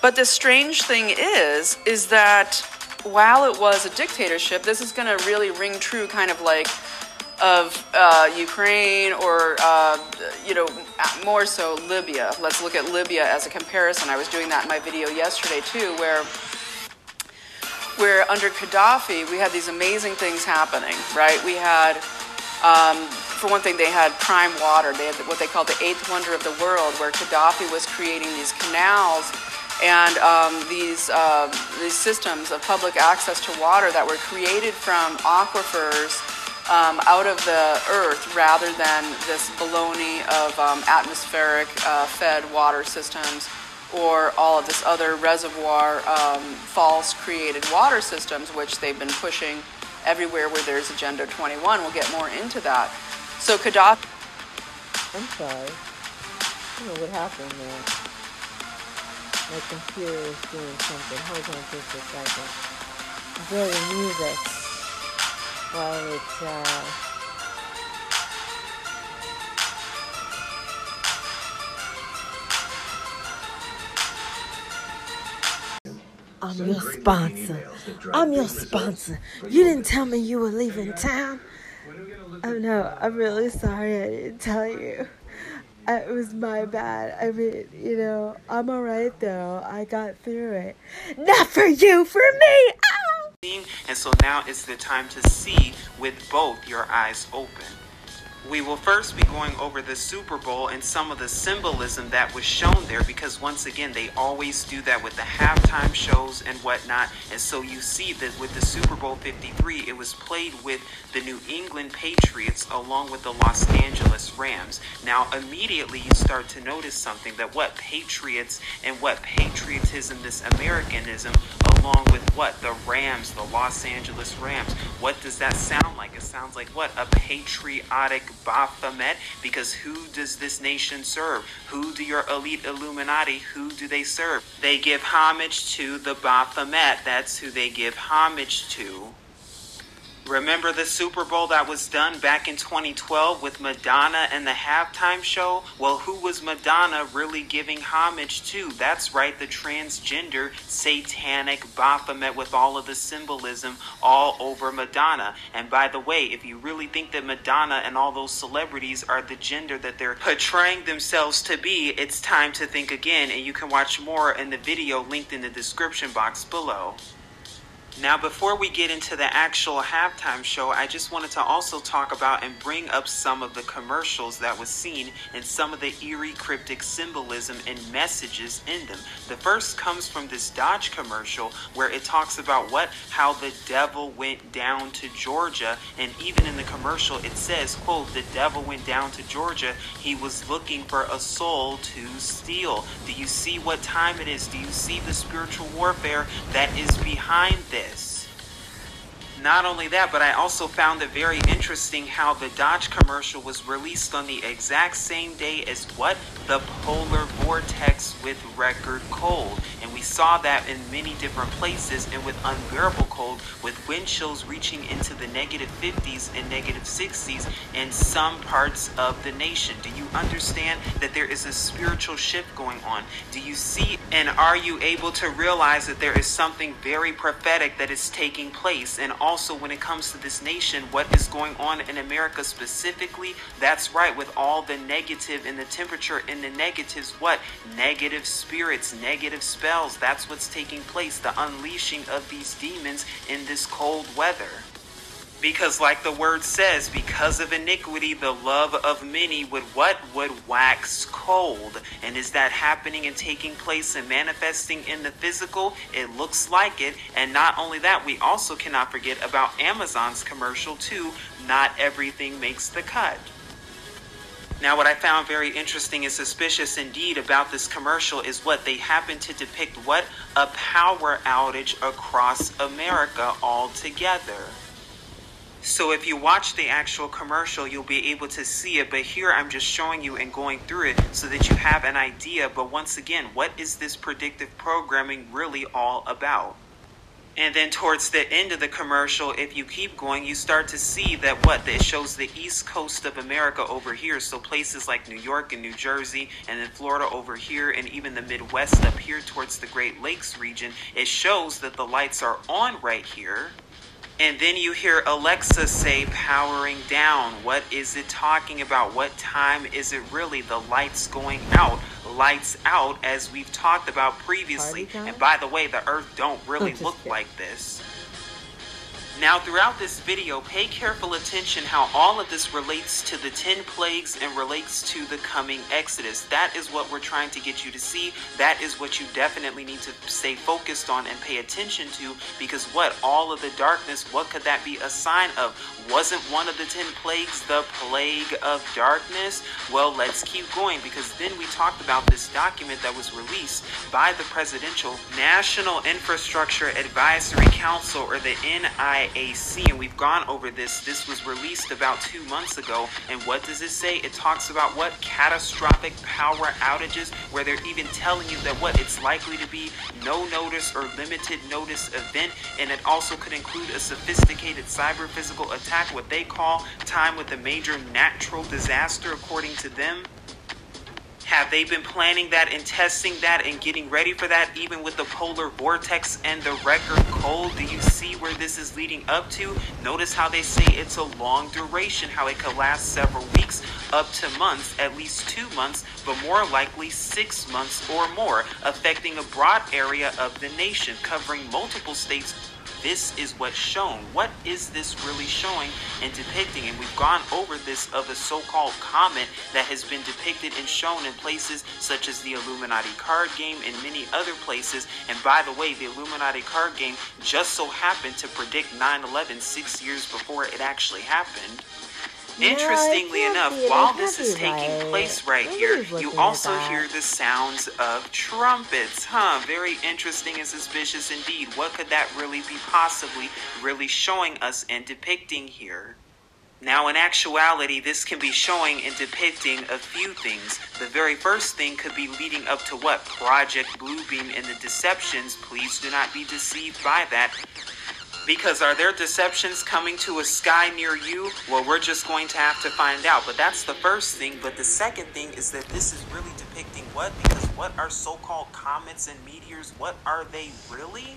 But the strange thing is, is that while it was a dictatorship, this is going to really ring true, kind of like of uh, Ukraine or, uh, you know, more so Libya. Let's look at Libya as a comparison. I was doing that in my video yesterday too, where where under Gaddafi we had these amazing things happening, right? We had, um, for one thing, they had prime water. They had what they called the eighth wonder of the world, where Gaddafi was creating these canals and um, these uh, these systems of public access to water that were created from aquifers um, out of the earth rather than this baloney of um, atmospheric uh, fed water systems or all of this other reservoir um, false created water systems which they've been pushing everywhere where there's agenda 21 we'll get more into that so gaddafi I'm sorry. I don't know what happened there. My computer is doing something. Hold on just a second. The music while it's uh I'm your sponsor. I'm your sponsor. You didn't tell me you were leaving town. Oh no, I'm really sorry I didn't tell you. It was my bad. I mean, you know, I'm alright though. I got through it. Not for you, for me! And so now is the time to see with both your eyes open. We will first be going over the Super Bowl and some of the symbolism that was shown there because, once again, they always do that with the halftime shows and whatnot. And so you see that with the Super Bowl 53, it was played with the New England Patriots along with the Los Angeles Rams. Now, immediately you start to notice something that what patriots and what patriotism, this Americanism, along with what the Rams, the Los Angeles Rams, what does that sound like? It sounds like what? A patriotic Baphomet? Because who does this nation serve? Who do your elite Illuminati, who do they serve? They give homage to the Baphomet. That's who they give homage to. Remember the Super Bowl that was done back in 2012 with Madonna and the halftime show? Well, who was Madonna really giving homage to? That's right, the transgender satanic Baphomet with all of the symbolism all over Madonna. And by the way, if you really think that Madonna and all those celebrities are the gender that they're portraying themselves to be, it's time to think again, and you can watch more in the video linked in the description box below. Now, before we get into the actual halftime show, I just wanted to also talk about and bring up some of the commercials that was seen and some of the eerie cryptic symbolism and messages in them. The first comes from this Dodge commercial where it talks about what how the devil went down to Georgia and even in the commercial it says, quote, the devil went down to Georgia, he was looking for a soul to steal. Do you see what time it is? Do you see the spiritual warfare that is behind this? Not only that, but I also found it very interesting how the Dodge commercial was released on the exact same day as what? The polar vortex with record cold. And we saw that in many different places and with unbearable cold, with wind chills reaching into the negative 50s and negative 60s in some parts of the nation. Do you understand that there is a spiritual shift going on? Do you see and are you able to realize that there is something very prophetic that is taking place? And also, when it comes to this nation, what is going on in America specifically? That's right, with all the negative and the temperature in the negatives, what? Negative spirits, negative spells. That's what's taking place, the unleashing of these demons in this cold weather. Because, like the word says, because of iniquity, the love of many would what? Would wax cold. And is that happening and taking place and manifesting in the physical? It looks like it. And not only that, we also cannot forget about Amazon's commercial, too. Not everything makes the cut. Now, what I found very interesting and suspicious indeed about this commercial is what they happen to depict what? A power outage across America altogether. So if you watch the actual commercial, you'll be able to see it. But here I'm just showing you and going through it so that you have an idea. But once again, what is this predictive programming really all about? And then towards the end of the commercial, if you keep going, you start to see that what it shows the east coast of America over here. So places like New York and New Jersey, and then Florida over here, and even the Midwest up here towards the Great Lakes region. It shows that the lights are on right here. And then you hear Alexa say powering down. What is it talking about? What time is it really? The lights going out. Lights out as we've talked about previously. And by the way, the earth don't really look kidding. like this. Now, throughout this video, pay careful attention how all of this relates to the 10 plagues and relates to the coming Exodus. That is what we're trying to get you to see. That is what you definitely need to stay focused on and pay attention to because what? All of the darkness, what could that be a sign of? Wasn't one of the 10 plagues the plague of darkness? Well, let's keep going because then we talked about this document that was released by the Presidential National Infrastructure Advisory Council or the NIAC. And we've gone over this. This was released about two months ago. And what does it say? It talks about what? Catastrophic power outages, where they're even telling you that what? It's likely to be no notice or limited notice event. And it also could include a sophisticated cyber physical attack, what they call time with a major natural disaster, according to them. Have they been planning that and testing that and getting ready for that, even with the polar vortex and the record cold? Do you see where this is leading up to? Notice how they say it's a long duration, how it could last several weeks, up to months, at least two months, but more likely six months or more, affecting a broad area of the nation, covering multiple states this is what's shown. What is this really showing and depicting? And we've gone over this of a so-called comet that has been depicted and shown in places such as the Illuminati card game and many other places. And by the way, the Illuminati card game just so happened to predict 9/11 six years before it actually happened. Interestingly enough, while this is taking right. place right here, you also hear the sounds of trumpets. Huh, very interesting and suspicious indeed. What could that really be possibly really showing us and depicting here? Now, in actuality, this can be showing and depicting a few things. The very first thing could be leading up to what? Project Bluebeam and the deceptions. Please do not be deceived by that. Because are there deceptions coming to a sky near you? Well, we're just going to have to find out. But that's the first thing. But the second thing is that this is really depicting what? Because what are so called comets and meteors? What are they really?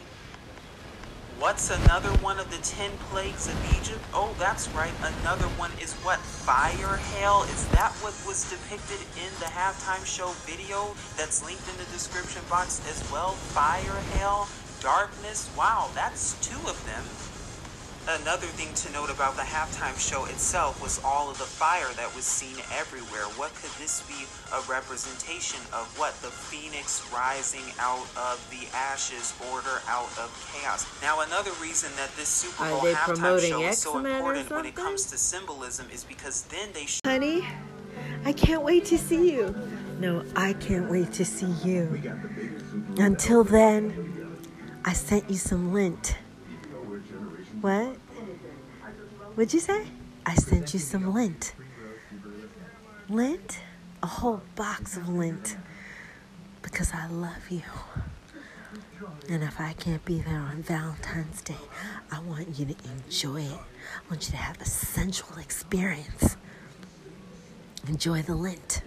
What's another one of the ten plagues of Egypt? Oh, that's right. Another one is what? Fire hail? Is that what was depicted in the halftime show video that's linked in the description box as well? Fire hail? Darkness? Wow, that's two of them. Another thing to note about the halftime show itself was all of the fire that was seen everywhere. What could this be a representation of? What? The phoenix rising out of the ashes, order out of chaos. Now, another reason that this Super Bowl halftime show is so important when it comes to symbolism is because then they sh- Honey, I can't wait to see you. No, I can't wait to see you. Until then, I sent you some lint. What? What'd you say? I sent you some lint. Lint? A whole box of lint. Because I love you. And if I can't be there on Valentine's Day, I want you to enjoy it. I want you to have a sensual experience. Enjoy the lint.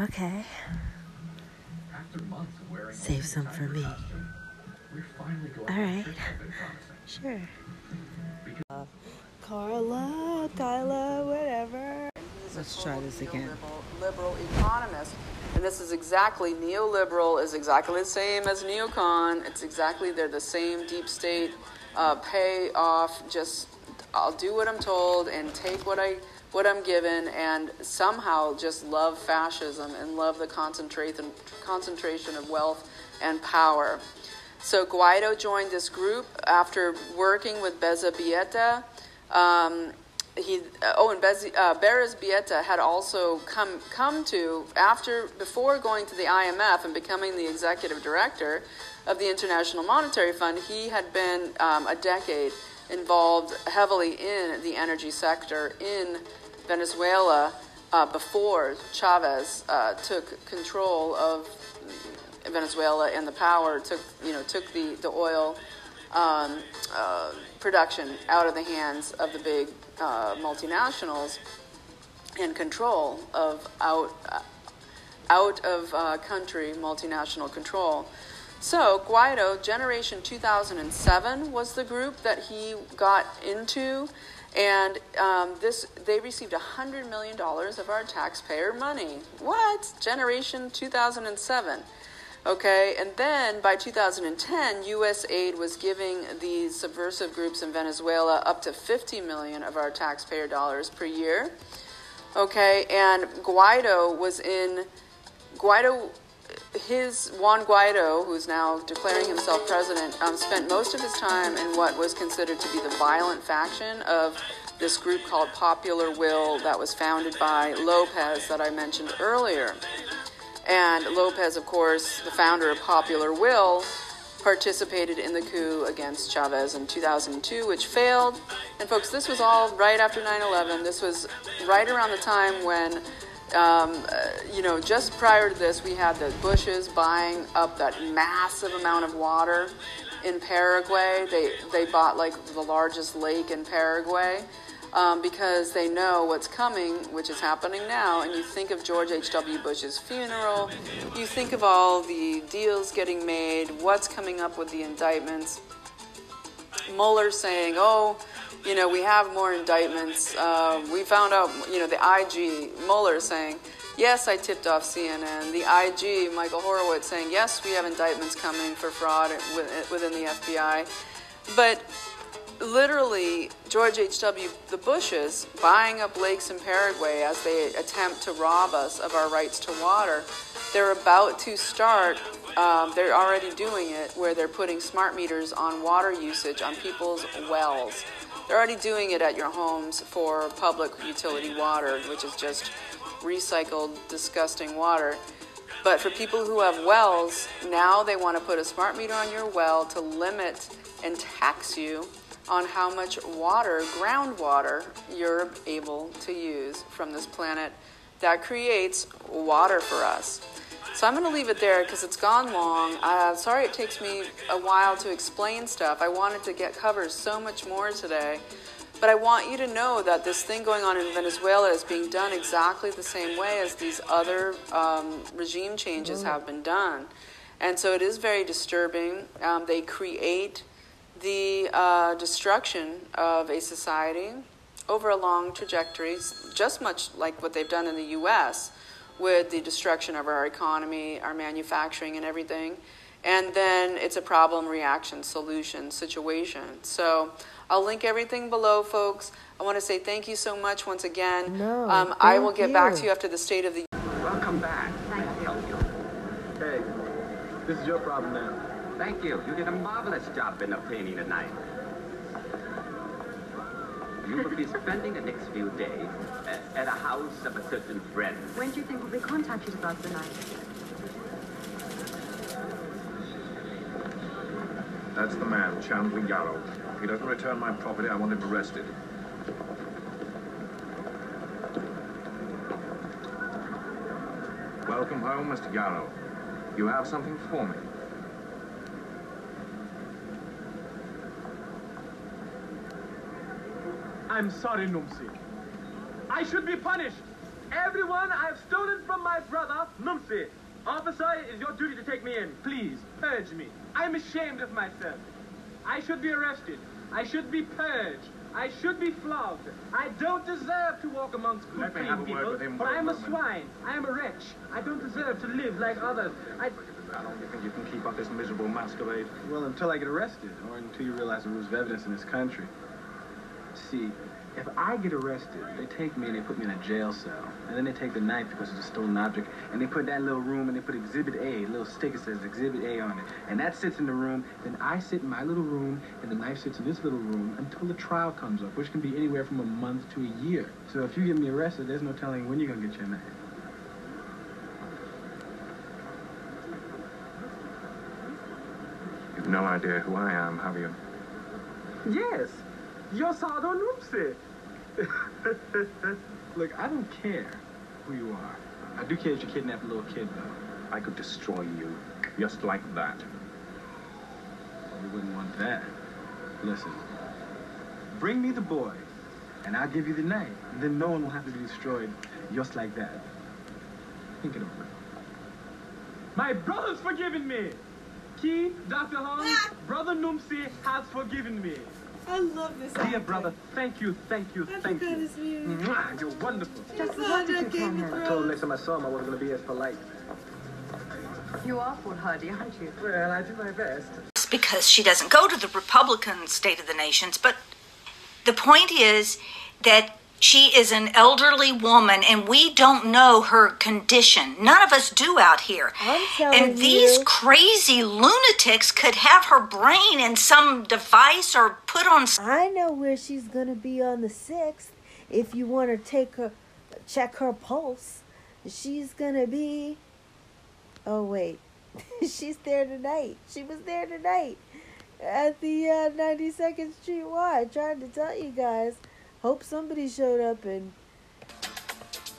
Okay. Save some for me. All right. Sure. Uh, Carla, Kyla, whatever. Let's try this again. liberal economist. And this is exactly neoliberal is exactly the same as neocon. It's exactly they're the same deep state uh, pay off. Just I'll do what I'm told and take what I what I'm given, and somehow just love fascism and love the concentration of wealth and power. So Guaido joined this group after working with Berrizbeitia. Um, he oh and Bez, uh, Berrizbeitia had also come come to after before going to the IMF and becoming the executive director of the International Monetary Fund. He had been um, a decade involved heavily in the energy sector in Venezuela uh, before Chavez uh, took control of Venezuela and the power took you know took the the oil um, uh, production out of the hands of the big uh, multinationals and control of out out of uh, country multinational control. So Guaido, Generation 2007 was the group that he got into, and um, this they received hundred million dollars of our taxpayer money. What? Generation 2007. Okay, and then by 2010, U.S. aid was giving these subversive groups in Venezuela up to 50 million of our taxpayer dollars per year. Okay, and Guaido was in Guaido. His Juan Guaido, who's now declaring himself president, um, spent most of his time in what was considered to be the violent faction of this group called Popular Will that was founded by Lopez that I mentioned earlier. And Lopez, of course, the founder of Popular Will, participated in the coup against Chavez in 2002, which failed. And folks, this was all right after 9 11. This was right around the time when, um, uh, you know, just prior to this, we had the Bushes buying up that massive amount of water in Paraguay. They, they bought like the largest lake in Paraguay um, because they know what's coming, which is happening now. And you think of George H.W. Bush's funeral, you think of all the deals getting made, what's coming up with the indictments. Mueller saying, oh, you know, we have more indictments. Uh, we found out, you know, the IG, Mueller saying, Yes, I tipped off CNN. The IG, Michael Horowitz, saying, yes, we have indictments coming for fraud within the FBI. But literally, George H.W. the Bushes buying up lakes in Paraguay as they attempt to rob us of our rights to water. They're about to start, um, they're already doing it, where they're putting smart meters on water usage on people's wells. They're already doing it at your homes for public utility water, which is just recycled, disgusting water. But for people who have wells, now they want to put a smart meter on your well to limit and tax you on how much water, groundwater, you're able to use from this planet that creates water for us. So I'm going to leave it there because it's gone long. Uh, sorry it takes me a while to explain stuff. I wanted to get covered so much more today. But I want you to know that this thing going on in Venezuela is being done exactly the same way as these other um, regime changes have been done. And so it is very disturbing. Um, they create the uh, destruction of a society over a long trajectory, just much like what they've done in the U.S. with the destruction of our economy, our manufacturing, and everything. And then it's a problem, reaction, solution, situation. So I'll link everything below, folks. I want to say thank you so much once again. No, um, I will get back to you after the state of the Welcome back. Thank you. Hey, this is your problem now. Thank you. You did a marvelous job in obtaining a knife. You will be spending the next few days at, at a house of a certain friend. When do you think we'll be contacted about the knife? That's the man, Chandler Jarrell. If he doesn't return my property, I want him arrested. Welcome home, Mr. Jarrell. You have something for me. I'm sorry, Numsi. I should be punished. Everyone I've stolen from my brother, Numsi. Officer, it is your duty to take me in. Please, purge me. I'm ashamed of myself. I should be arrested. I should be purged. I should be flogged. I don't deserve to walk amongst good clean have a word people, but for a I'm a moment. swine. I am a wretch. I don't deserve to live like others. I... How long do you think you can keep up this miserable masquerade? Well, until I get arrested, or until you realize the rules of evidence in this country. See, if I get arrested, they take me and they put me in a jail cell. And then they take the knife because it's a stolen object, and they put that little room and they put Exhibit A, a little sticker says Exhibit A on it. And that sits in the room, then I sit in my little room, and the knife sits in this little room until the trial comes up, which can be anywhere from a month to a year. So if you get me arrested, there's no telling when you're gonna get your knife. You've no idea who I am, have you? Yes, you're Sardo Numsi. Look, I don't care who you are. I do care that you kidnapped a little kid, though. I could destroy you, just like that. You wouldn't want that. Listen, bring me the boy, and I'll give you the name. And then no one will have to be destroyed just like that. Think it over. My brother's forgiven me. Key, Dr. Holmes, ah! Brother Numsi has forgiven me. I love this. Dear brother, thank you, thank you, thank you. Mwah, You're wonderful. Just what did you tell him? I told him next time I saw him I wasn't going to be as polite. You are foolhardy, aren't you? Well, I do my best. It's because she doesn't go to the Republican State of the Nations, but the point is that she is an elderly woman and we don't know her condition. None of us do out here. I'm telling And these you. crazy lunatics could have her brain in some device or put on I know where she's gonna be on the sixth. If you want to take her, check her pulse, she's gonna be. Oh wait, she's there tonight. She was there tonight at the uh, 92nd Street Y. Trying to tell you guys. Hope somebody showed up and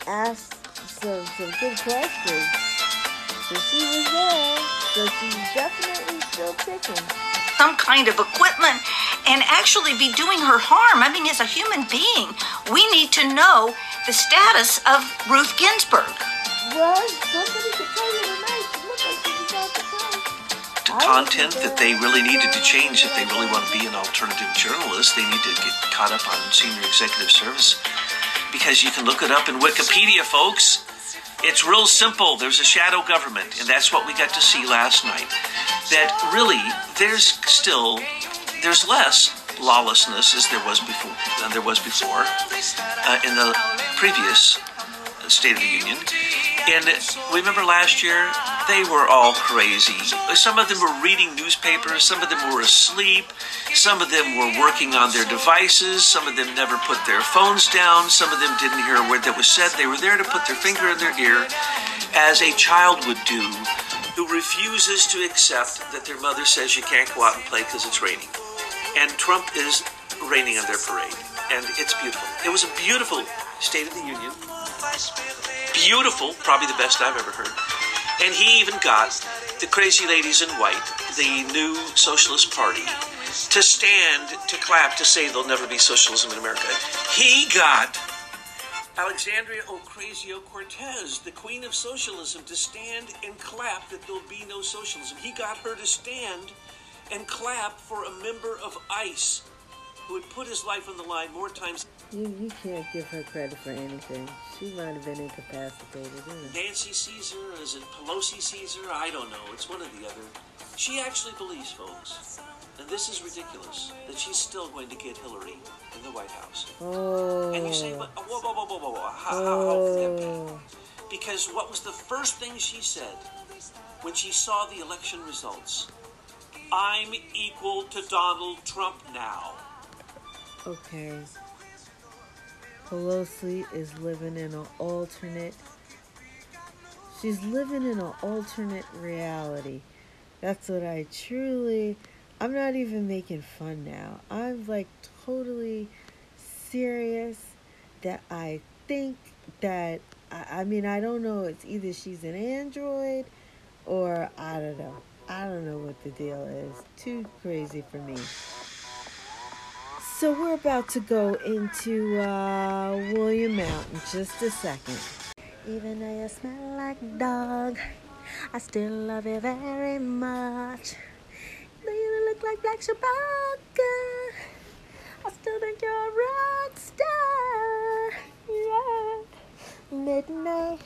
asked some some good questions. So she was there. So she's definitely still kicking. some kind of equipment and actually be doing her harm. I mean, as a human being, we need to know the status of Ruth Ginsburg. Well, somebody could tell you tonight. She looked like she was about to content that they really needed to change if they really want to be an alternative journalist they need to get caught up on senior executive service because you can look it up in wikipedia folks It's real simple. There's a shadow government, and that's what we got to see last night. That really, there's still, there's less lawlessness as there was before than there was before uh, in the previous State of the Union. And remember last year, they were all crazy. Some of them were reading newspapers, some of them were asleep, some of them were working on their devices, some of them never put their phones down, some of them didn't hear a word that was said. They were there to put their finger in their ear, as a child would do who refuses to accept that their mother says you can't go out and play because it's raining. And Trump is raining on their parade. And it's beautiful. It was a beautiful State of the Union. Beautiful, probably the best I've ever heard. And he even got the crazy ladies in white, the new Socialist Party, to stand, to clap, to say there'll never be socialism in America. He got Alexandria Ocasio Cortez, the queen of socialism, to stand and clap that there'll be no socialism. He got her to stand and clap for a member of ICE who had put his life on the line more times. You, you can't give her credit for anything. She might have been incapacitated. Nancy Caesar, is it Pelosi Caesar? I don't know. It's one or the other. She actually believes, folks, and this is ridiculous, that she's still going to get Hillary in the White House. Oh. And you say, whoa, whoa, whoa, whoa, whoa, whoa. How, how, how Oh. be? Because what was the first thing she said when she saw the election results? I'm equal to Donald Trump now. Okay. Pelosi is living in an alternate. She's living in an alternate reality. That's what I truly. I'm not even making fun now. I'm like totally serious that I think that. I, I mean, I don't know. It's either she's an android or I don't know. I don't know what the deal is. Too crazy for me. So we're about to go into uh, William Mountain just a second. Even though you smell like dog, I still love you very much. Though you look like Black Chewbacca, I still think you're a rock star. Yeah, midnight.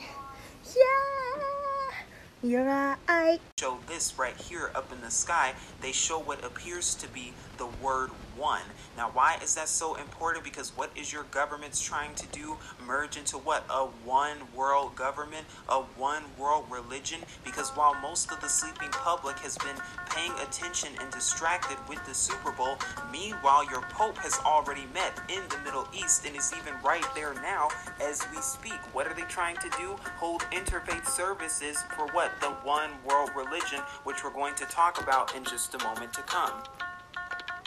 Yeah, you're right. show this right here up in the sky. They show what appears to be the word one. Now, why is that so important? Because what is your government's trying to do? Merge into what? A one world government, a one world religion? Because while most of the sleeping public has been paying attention and distracted with the Super Bowl, meanwhile, your Pope has already met in the Middle East and is even right there now as we speak. What are they trying to do? Hold interfaith services for what? The one world religion, which we're going to talk about in just a moment to come.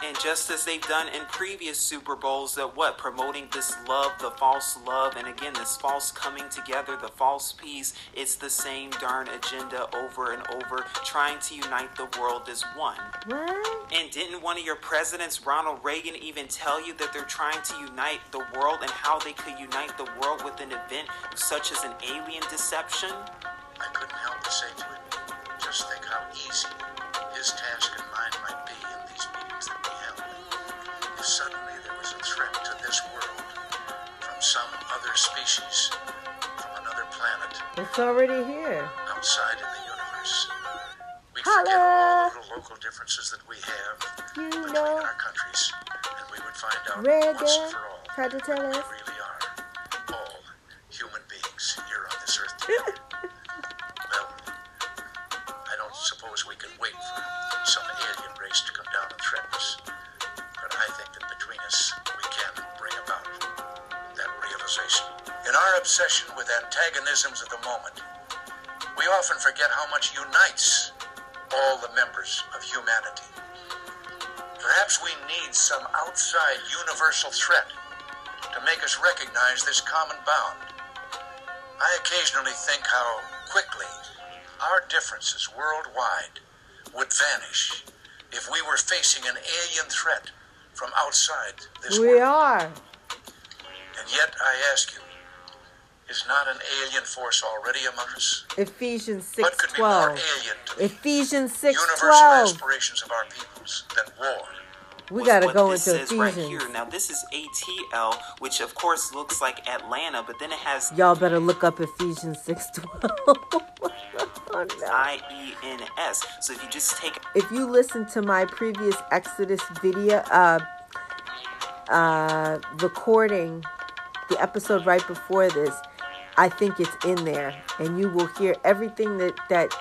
And just as they've done in previous Super Bowls, that what? Promoting this love, the false love, and again, this false coming together, the false peace, it's the same darn agenda over and over, trying to unite the world as one. What? And didn't one of your presidents, Ronald Reagan, even tell you that they're trying to unite the world and how they could unite the world with an event such as an alien deception? I couldn't help but say to him, just think how easy his task and mine some other species, from another planet, It's already here. outside in the universe, we'd Holla! forget all the little local differences that we have You between know, our countries, and we would find out once and for all tried to tell us. In our obsession with antagonisms of the moment, we often forget how much unites all the members of humanity. Perhaps we need some outside universal threat to make us recognize this common bound. I occasionally think how quickly our differences worldwide would vanish if we were facing an alien threat from outside this We world. are. And yet, I ask you, is not an alien force already among us? Ephesians What six could be more twelve. alien to Ephesians six universal twelve. aspirations of our peoples than war? We gotta go this into says right Ephesians. here. Now this is ATL, which of course looks like Atlanta, but then it has Y'all better look up Ephesians 6:12. I E N S. So if you just take if you listen to my previous Exodus video uh uh recording the episode right before this, I think it's in there and you will hear everything that that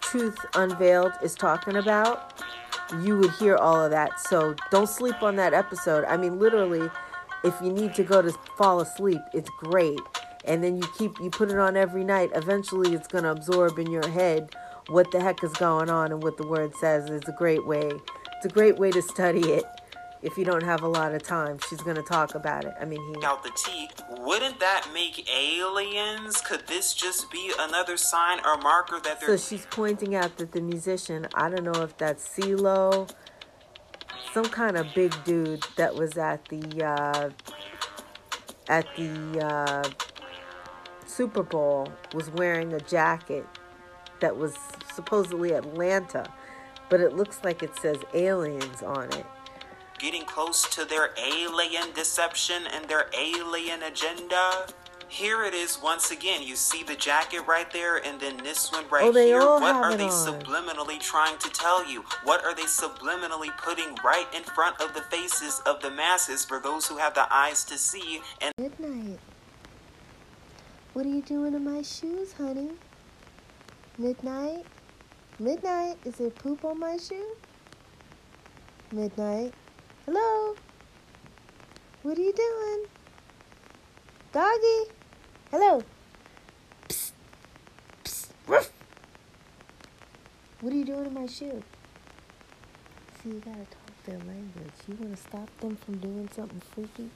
Truth Unveiled is talking about. You would hear all of that. So don't sleep on that episode. I mean literally if you need to go to fall asleep, it's great. And then you keep you put it on every night. Eventually it's going to absorb in your head what the heck is going on and what the word says. It's a great way. It's a great way to study it if you don't have a lot of time. She's going to talk about it. I mean, he out the T, wouldn't that make aliens? Could this just be another sign or marker that So they're she's pointing out that the musician, I don't know if that's CeeLo, some kind of big dude that was at the uh, at the uh, Super Bowl was wearing a jacket that was supposedly Atlanta, but it looks like it says aliens on it. Getting close to their alien deception and their alien agenda? Here it is once again. You see the jacket right there, and then this one right Oh, here. What are they on. subliminally trying to tell you? What are they subliminally putting right in front of the faces of the masses for those who have the eyes to see and Midnight. What are you doing in my shoes, honey? Midnight? Midnight? Is there poop on my shoe? Midnight? Hello? What are you doing? Doggy? Hello? Psst. Psst. Ruff. What are you doing in my shoe? See, you gotta talk their language. You wanna stop them from doing something freaky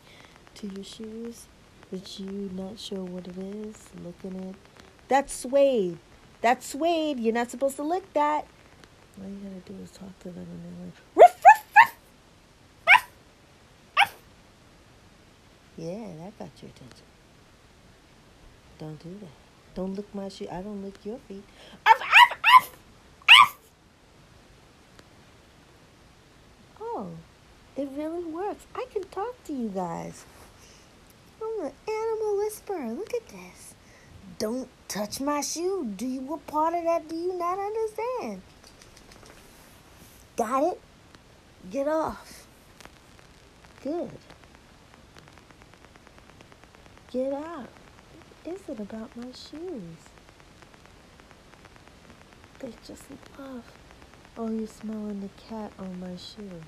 to your shoes that you not sure what it is? Looking at it. that's suede. That's suede. You're not supposed to lick that. All you gotta do is talk to them and they're like, ruff, ruff, ruff, ruff, ruff. Yeah, that got your attention. Don't do that. Don't lick my shoe. I don't lick your feet. Arf, arf, arf, arf. Oh, it really works. I can talk to you guys. I'm an animal whisperer. Look at this. Don't touch my shoe. Do you what part of that do you not understand? Got it? Get off. Good. Get out. What is it about my shoes? They just love. Oh, you're smelling the cat on my shoe.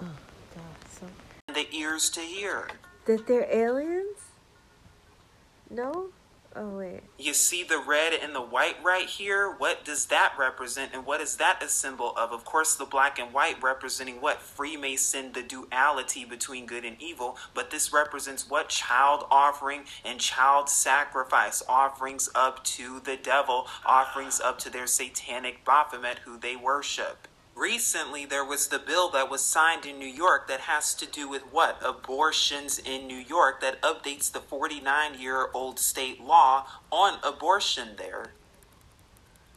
Oh, God. So the ears to hear. that they're aliens? No? Oh wait. You see the red and the white right here? What does that represent and what is that a symbol of? Of course, the black and white representing what? Freemason, the duality between good and evil, but this represents what? Child offering and child sacrifice, offerings up to the devil, offerings up to their satanic Baphomet who they worship. Recently, there was the bill that was signed in New York that has to do with what? Abortions in New York that updates the 49 year old state law on abortion there.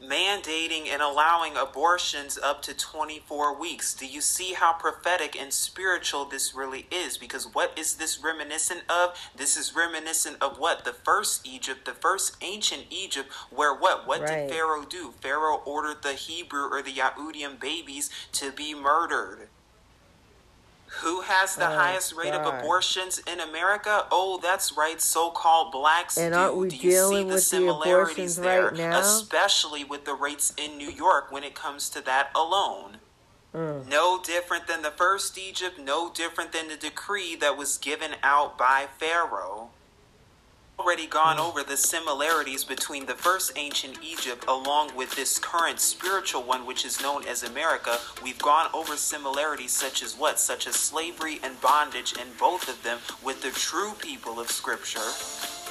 Mandating and allowing abortions up to 24 weeks. Do you see how prophetic and spiritual this really is? Because what is this reminiscent of? This is reminiscent of what? The first Egypt, the first ancient Egypt, where what? What Right. did Pharaoh do? Pharaoh ordered the Hebrew or the Yahudian babies to be murdered. Who has the Oh, highest rate of abortions in America? Oh, that's right, so-called blacks And do. aren't we do you see the with similarities abortions there? right now? Especially with the rates in New York when it comes to that alone. Mm. No different than the first Egypt, no different than the decree that was given out by Pharaoh. Already gone mm. over the similarities between the first ancient Egypt along with this current spiritual one, which is known as America. We've gone over similarities such as what? Such as slavery and bondage in both of them with the true people of Scripture.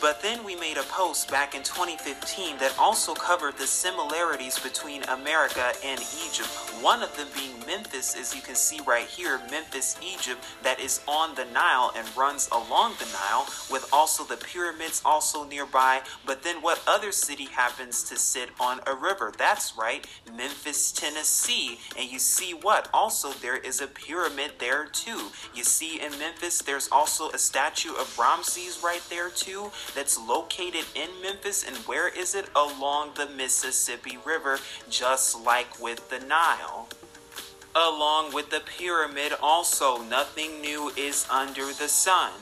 But then we made a post back in 2015 that also covered the similarities between America and Egypt. One of them being Memphis, as you can see right here, Memphis, Egypt, that is on the Nile and runs along the Nile, with also the pyramids also nearby. But then what other city happens to sit on a river? That's right, Memphis, Tennessee. And you see what? Also, there is a pyramid there too. You see in Memphis, there's also a statue of Ramses right there too, that's located in Memphis. And where is it? Along the Mississippi River, just like with the Nile along with the pyramid also nothing new is under the sun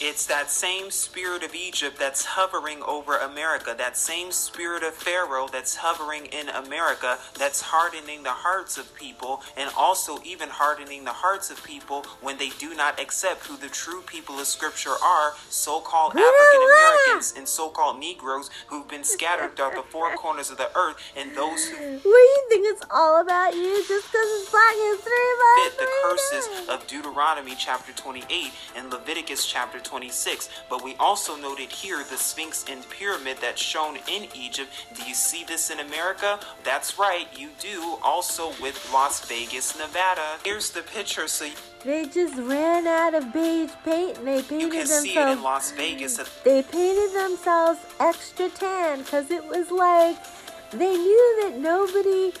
it's that same spirit of Egypt that's hovering over America, that same spirit of Pharaoh that's hovering in America, that's hardening the hearts of people, and also even hardening the hearts of people when they do not accept who the true people of Scripture are so called African Americans and so called Negroes who've been scattered throughout the four corners of the earth, and those who What do you think it's all about you just because it's Black History Month? fit the curses of Deuteronomy chapter 28 and Leviticus chapter 26. But we also noted here the Sphinx and pyramid that's shown in Egypt. Do you see this in America? That's right, you do. Also with Las Vegas, Nevada. Here's the picture so They just ran out of beige paint and they painted you painted can see it in. Las Vegas. They painted themselves extra tan because it was like they knew that nobody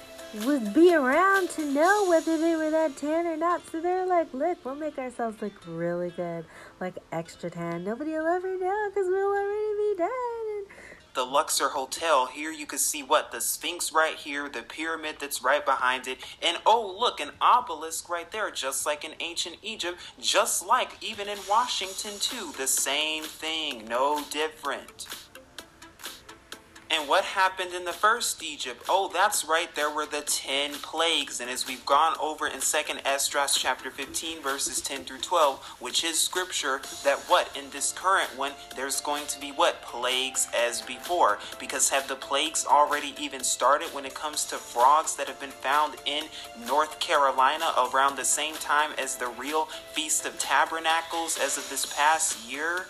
would be around to know whether they were that tan or not. So they're like, look, we'll make ourselves look really good, like extra tan. Nobody will ever know because we'll already be dead. The Luxor Hotel. Here you can see what? The Sphinx right here, the pyramid that's right behind it, and oh, look, an obelisk right there, just like in ancient Egypt, just like even in Washington, too. The same thing, no different. And what happened in the first Egypt? Oh, that's right, there were the 10 plagues. And as we've gone over in 2nd Esdras chapter 15, verses 10 through 12, which is scripture, that what? In this current one, there's going to be what? Plagues as before. Because have the plagues already even started when it comes to frogs that have been found in North Carolina around the same time as the real Feast of Tabernacles as of this past year?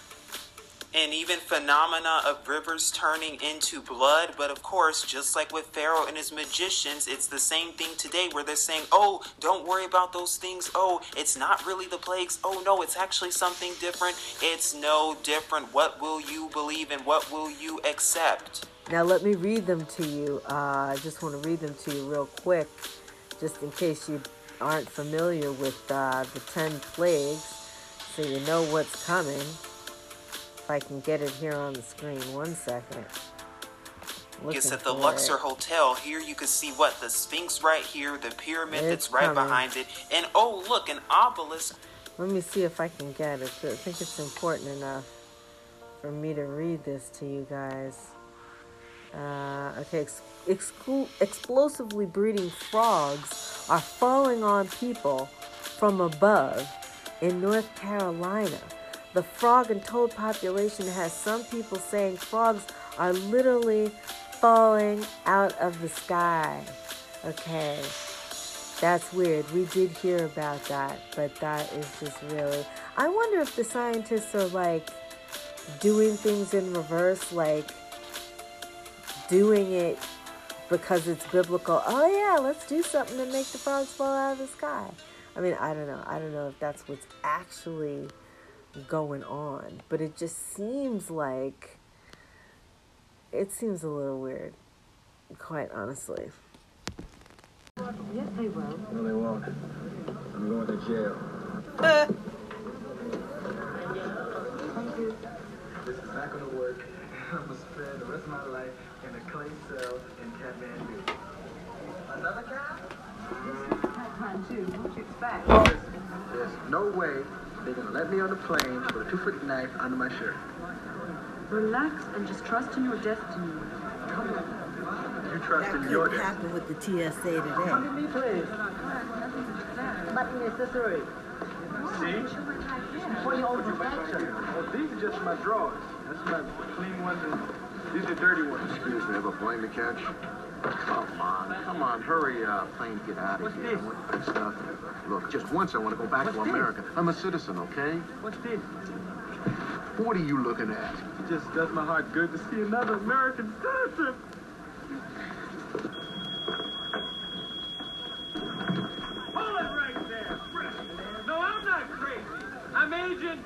And even phenomena of rivers turning into blood. But of course, just like with Pharaoh and his magicians, it's the same thing today where they're saying, oh, don't worry about those things. Oh, it's not really the plagues. Oh, no, it's actually something different. It's no different. What will you believe and what will you accept? now let me read them to you. Uh, I just want to read them to you real quick, just in case you aren't familiar with uh, the 10 plagues, so you know what's coming. If I can get it here on the screen, one second. Looking at the Luxor it. Hotel. Here you can see what? The Sphinx right here, the pyramid It's that's right coming. behind it. And oh, look, an obelisk. Let me see if I can get it. I think it's important enough for me to read this to you guys. Uh, okay, ex- exclu- explosively breeding frogs are falling on people from above in North Carolina. The frog and toad population has some people saying frogs are literally falling out of the sky. Okay. That's weird. We did hear about that, but that is just really. I wonder if the scientists are like doing things in reverse, like doing it because it's biblical. Oh, yeah, let's do something to make the frogs fall out of the sky. I mean, I don't know. I don't know if that's what's actually going on, but it just seems like. It seems a little weird, quite honestly. Yes, they will. No, they won't. I'm going to jail. This is not going to work. I'm going to spend the rest of my life in a clay cell in Kathmandu. Another cat? Time too. What you expect? Oh. There's no way they're going to let me on the plane with a two-foot knife under my shirt. Relax and just trust in your destiny. Come on. You trust That in your couldn't destiny. happen with the TSA today. Come to me, please. Nothing necessary. See? For your own protection. Oh, these are just my drawers. That's my clean ones and these are dirty ones. Excuse me, I have a plane to catch? Come on, come on, hurry up. Plane, get out of What's here. this? What- nothing. Look, just once I want to go back What's to this? America. I'm a citizen, okay? What's this? What are you looking at? It just does my heart good to see another American citizen. Hold it right there. No, I'm not crazy. I'm Agent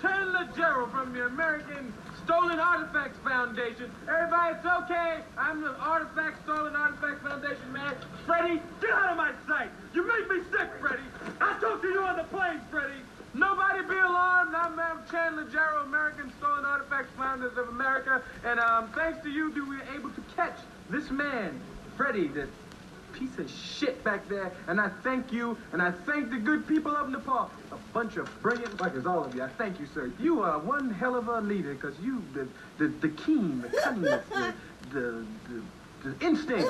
Chandler Jarrell from the American Stolen Artifacts Foundation. Everybody, it's okay. I'm the Artifact Stolen Artifacts Foundation man. Freddy, get out of my sight. You make me sick, Freddy. I talked to you on the plane, Freddy. Nobody be alarmed. I'm, I'm Chandler Jarrell, American Stolen Artifacts Founders of America. And um, thanks to you, we were able to catch this man, Freddy, the piece of shit back there. And I thank you, and I thank the good people of Nepal. A bunch of brilliant fuckers, all of you. I thank you, sir. You are one hell of a leader, because you, the, the, the keen, the cunningness, the, the, the, the instinct.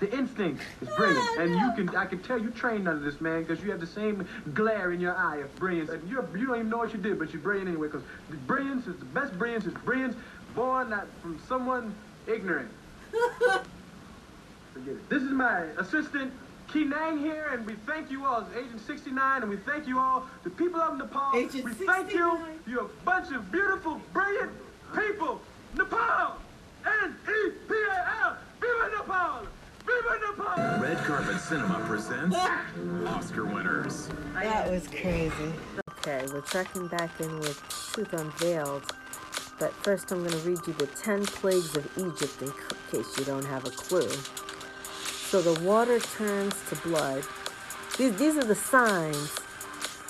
The instinct is brilliant, oh, and you can—I can tell you trained under this man because you have the same glare in your eye of brilliance. And you're, you don't even know what you did, but you're brilliant anyway. Because brilliance is the best brilliance is brilliance born not from someone ignorant. Forget it. This is my assistant, Kee Nang here, and we thank you all. It's Agent 69, and we thank you all, the people of Nepal. Agent we thank you. 69. You're a bunch of beautiful, brilliant people. Nepal! N-E-P-A-L! Viva Nepal! Viva Nepal! Red Carpet Cinema presents Oscar winners. That was crazy. Okay, we're checking back in with Truth Unveiled. But first, I'm going to read you the 10 plagues of Egypt in case you don't have a clue. So the water turns to blood. These, these are the signs.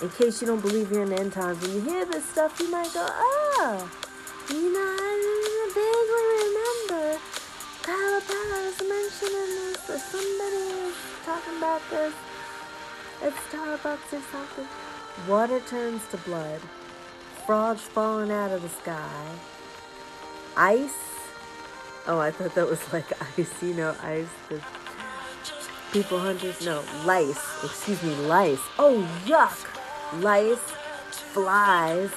In case you don't believe you're in the end times, when you hear this stuff, you might go, oh, you know, I vaguely remember Kaila Powerz was mentioning this, or somebody was talking about this at Starbucks or something. Water turns to blood. Frogs falling out of the sky. Ice. Oh, I thought that was like ice, you know, ice. The people hunters. No, lice. Excuse me, lice. Oh, yuck. Lice, flies,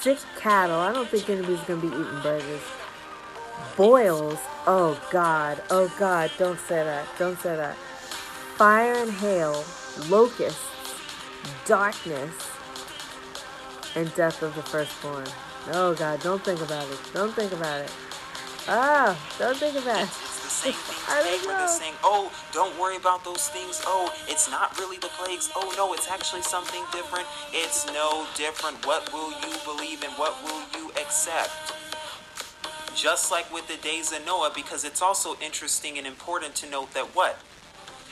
sick cattle. I don't think anybody's gonna be eating burgers. Boils. Oh God. Oh God. Don't say that. Don't say that. Fire and hail. Locusts. Darkness. And death of the firstborn. Oh God. Don't think about it. Don't think about it. Ah. Don't think about it. Thing I today don't where they're know. saying, oh, don't worry about those things. Oh, it's not really the plagues. Oh, no, it's actually something different. It's no different. What will you believe and what will you accept? Just like with the days of Noah, because it's also interesting and important to note that what?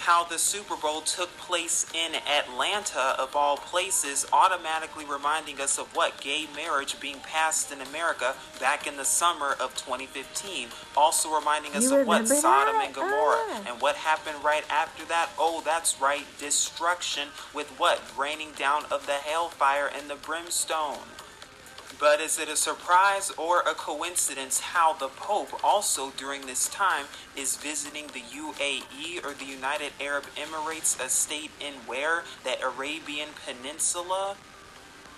How the Super Bowl took place in Atlanta, of all places, automatically reminding us of what? Gay marriage being passed in America back in the summer of 2015. Also reminding us You of what? Sodom that? and Gomorrah. Ah. And what happened right after that? Oh, that's right, destruction with what? Raining down of the hellfire and the brimstone. But is it a surprise or a coincidence how the Pope also during this time is visiting the UAE or the United Arab Emirates, a state in where? The Arabian Peninsula?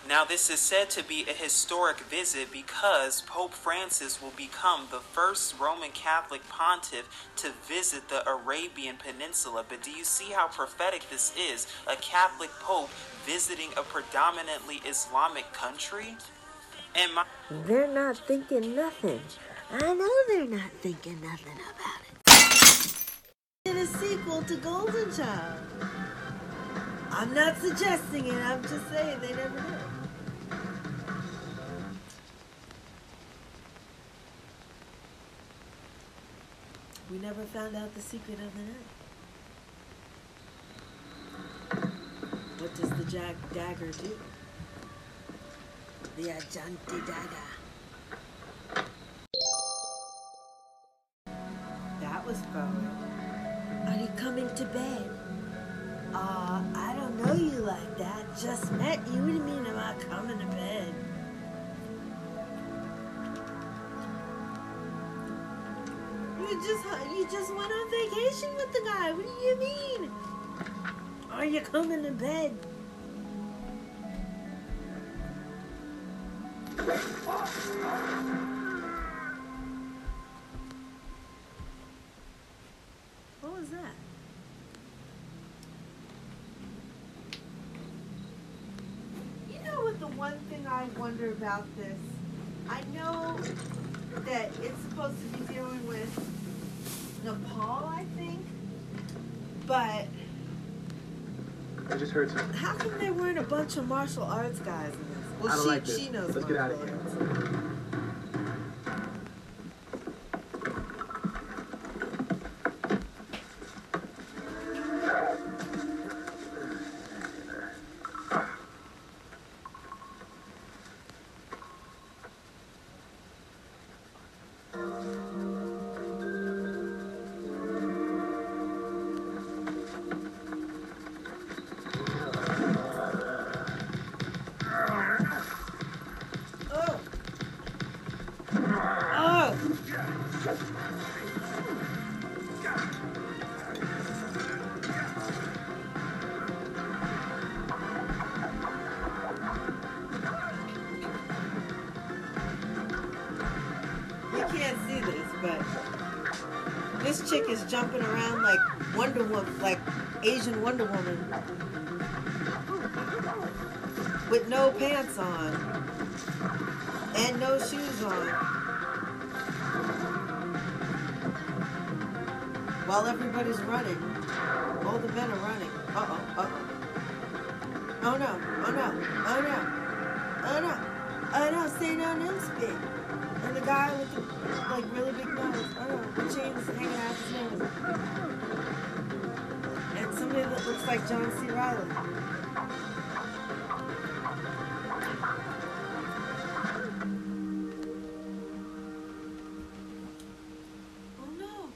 Now, this is said to be a historic visit because Pope Francis will become the first Roman Catholic pontiff to visit the Arabian Peninsula. But do you see how prophetic this is? A Catholic Pope visiting a predominantly Islamic country? And my They're not thinking nothing. I know they're not thinking nothing about it. In a sequel to Golden Child. I'm not suggesting it, I'm just saying they never did. We never found out the secret of the night. What does the jack dagger do? The Ajanti dagger. That was fun. Are you coming to bed? Uh, I don't know you like that. Just met you. What do you mean am I coming to bed? You just you just went on vacation with the guy. What do you mean? Are you coming to bed? What was that? You know what the one thing I wonder about this I know that it's supposed to be dealing with Nepal, I think. But I just heard something. how come they weren't a bunch of martial arts guys in this? Well, I don't she, like this. she knows Let's get out of here. John C. Reilly. Oh no.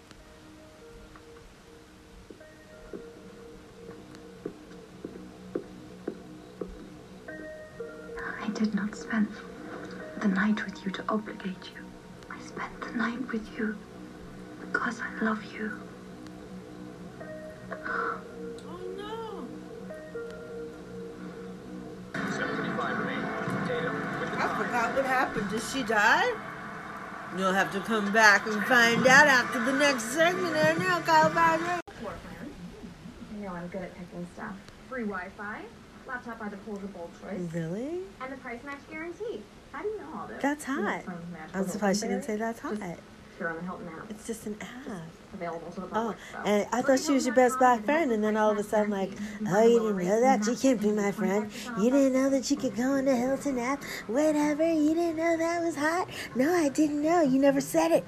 I did not spend the night with you to obligate you. I spent the night with you because I love you. Did she die? You'll have to come back and find out after the next segment. I know, Kyle. Floor plan. You know I'm good at picking stuff. Free Wi-Fi, laptop by the pool's a bold choice, Really? and the price match guarantee. How do you know all this? That's hot. I'm surprised she didn't say that's hot. Just Here on the Hilton app. It's just an app. Available to the Oh, so. and I thought she was your best black friend, and then all of a sudden, like, oh, you didn't know that? You can't be my friend. You didn't know that you could go on the Hilton app? Whatever, you didn't know that was hot? No, I didn't know. You never said it.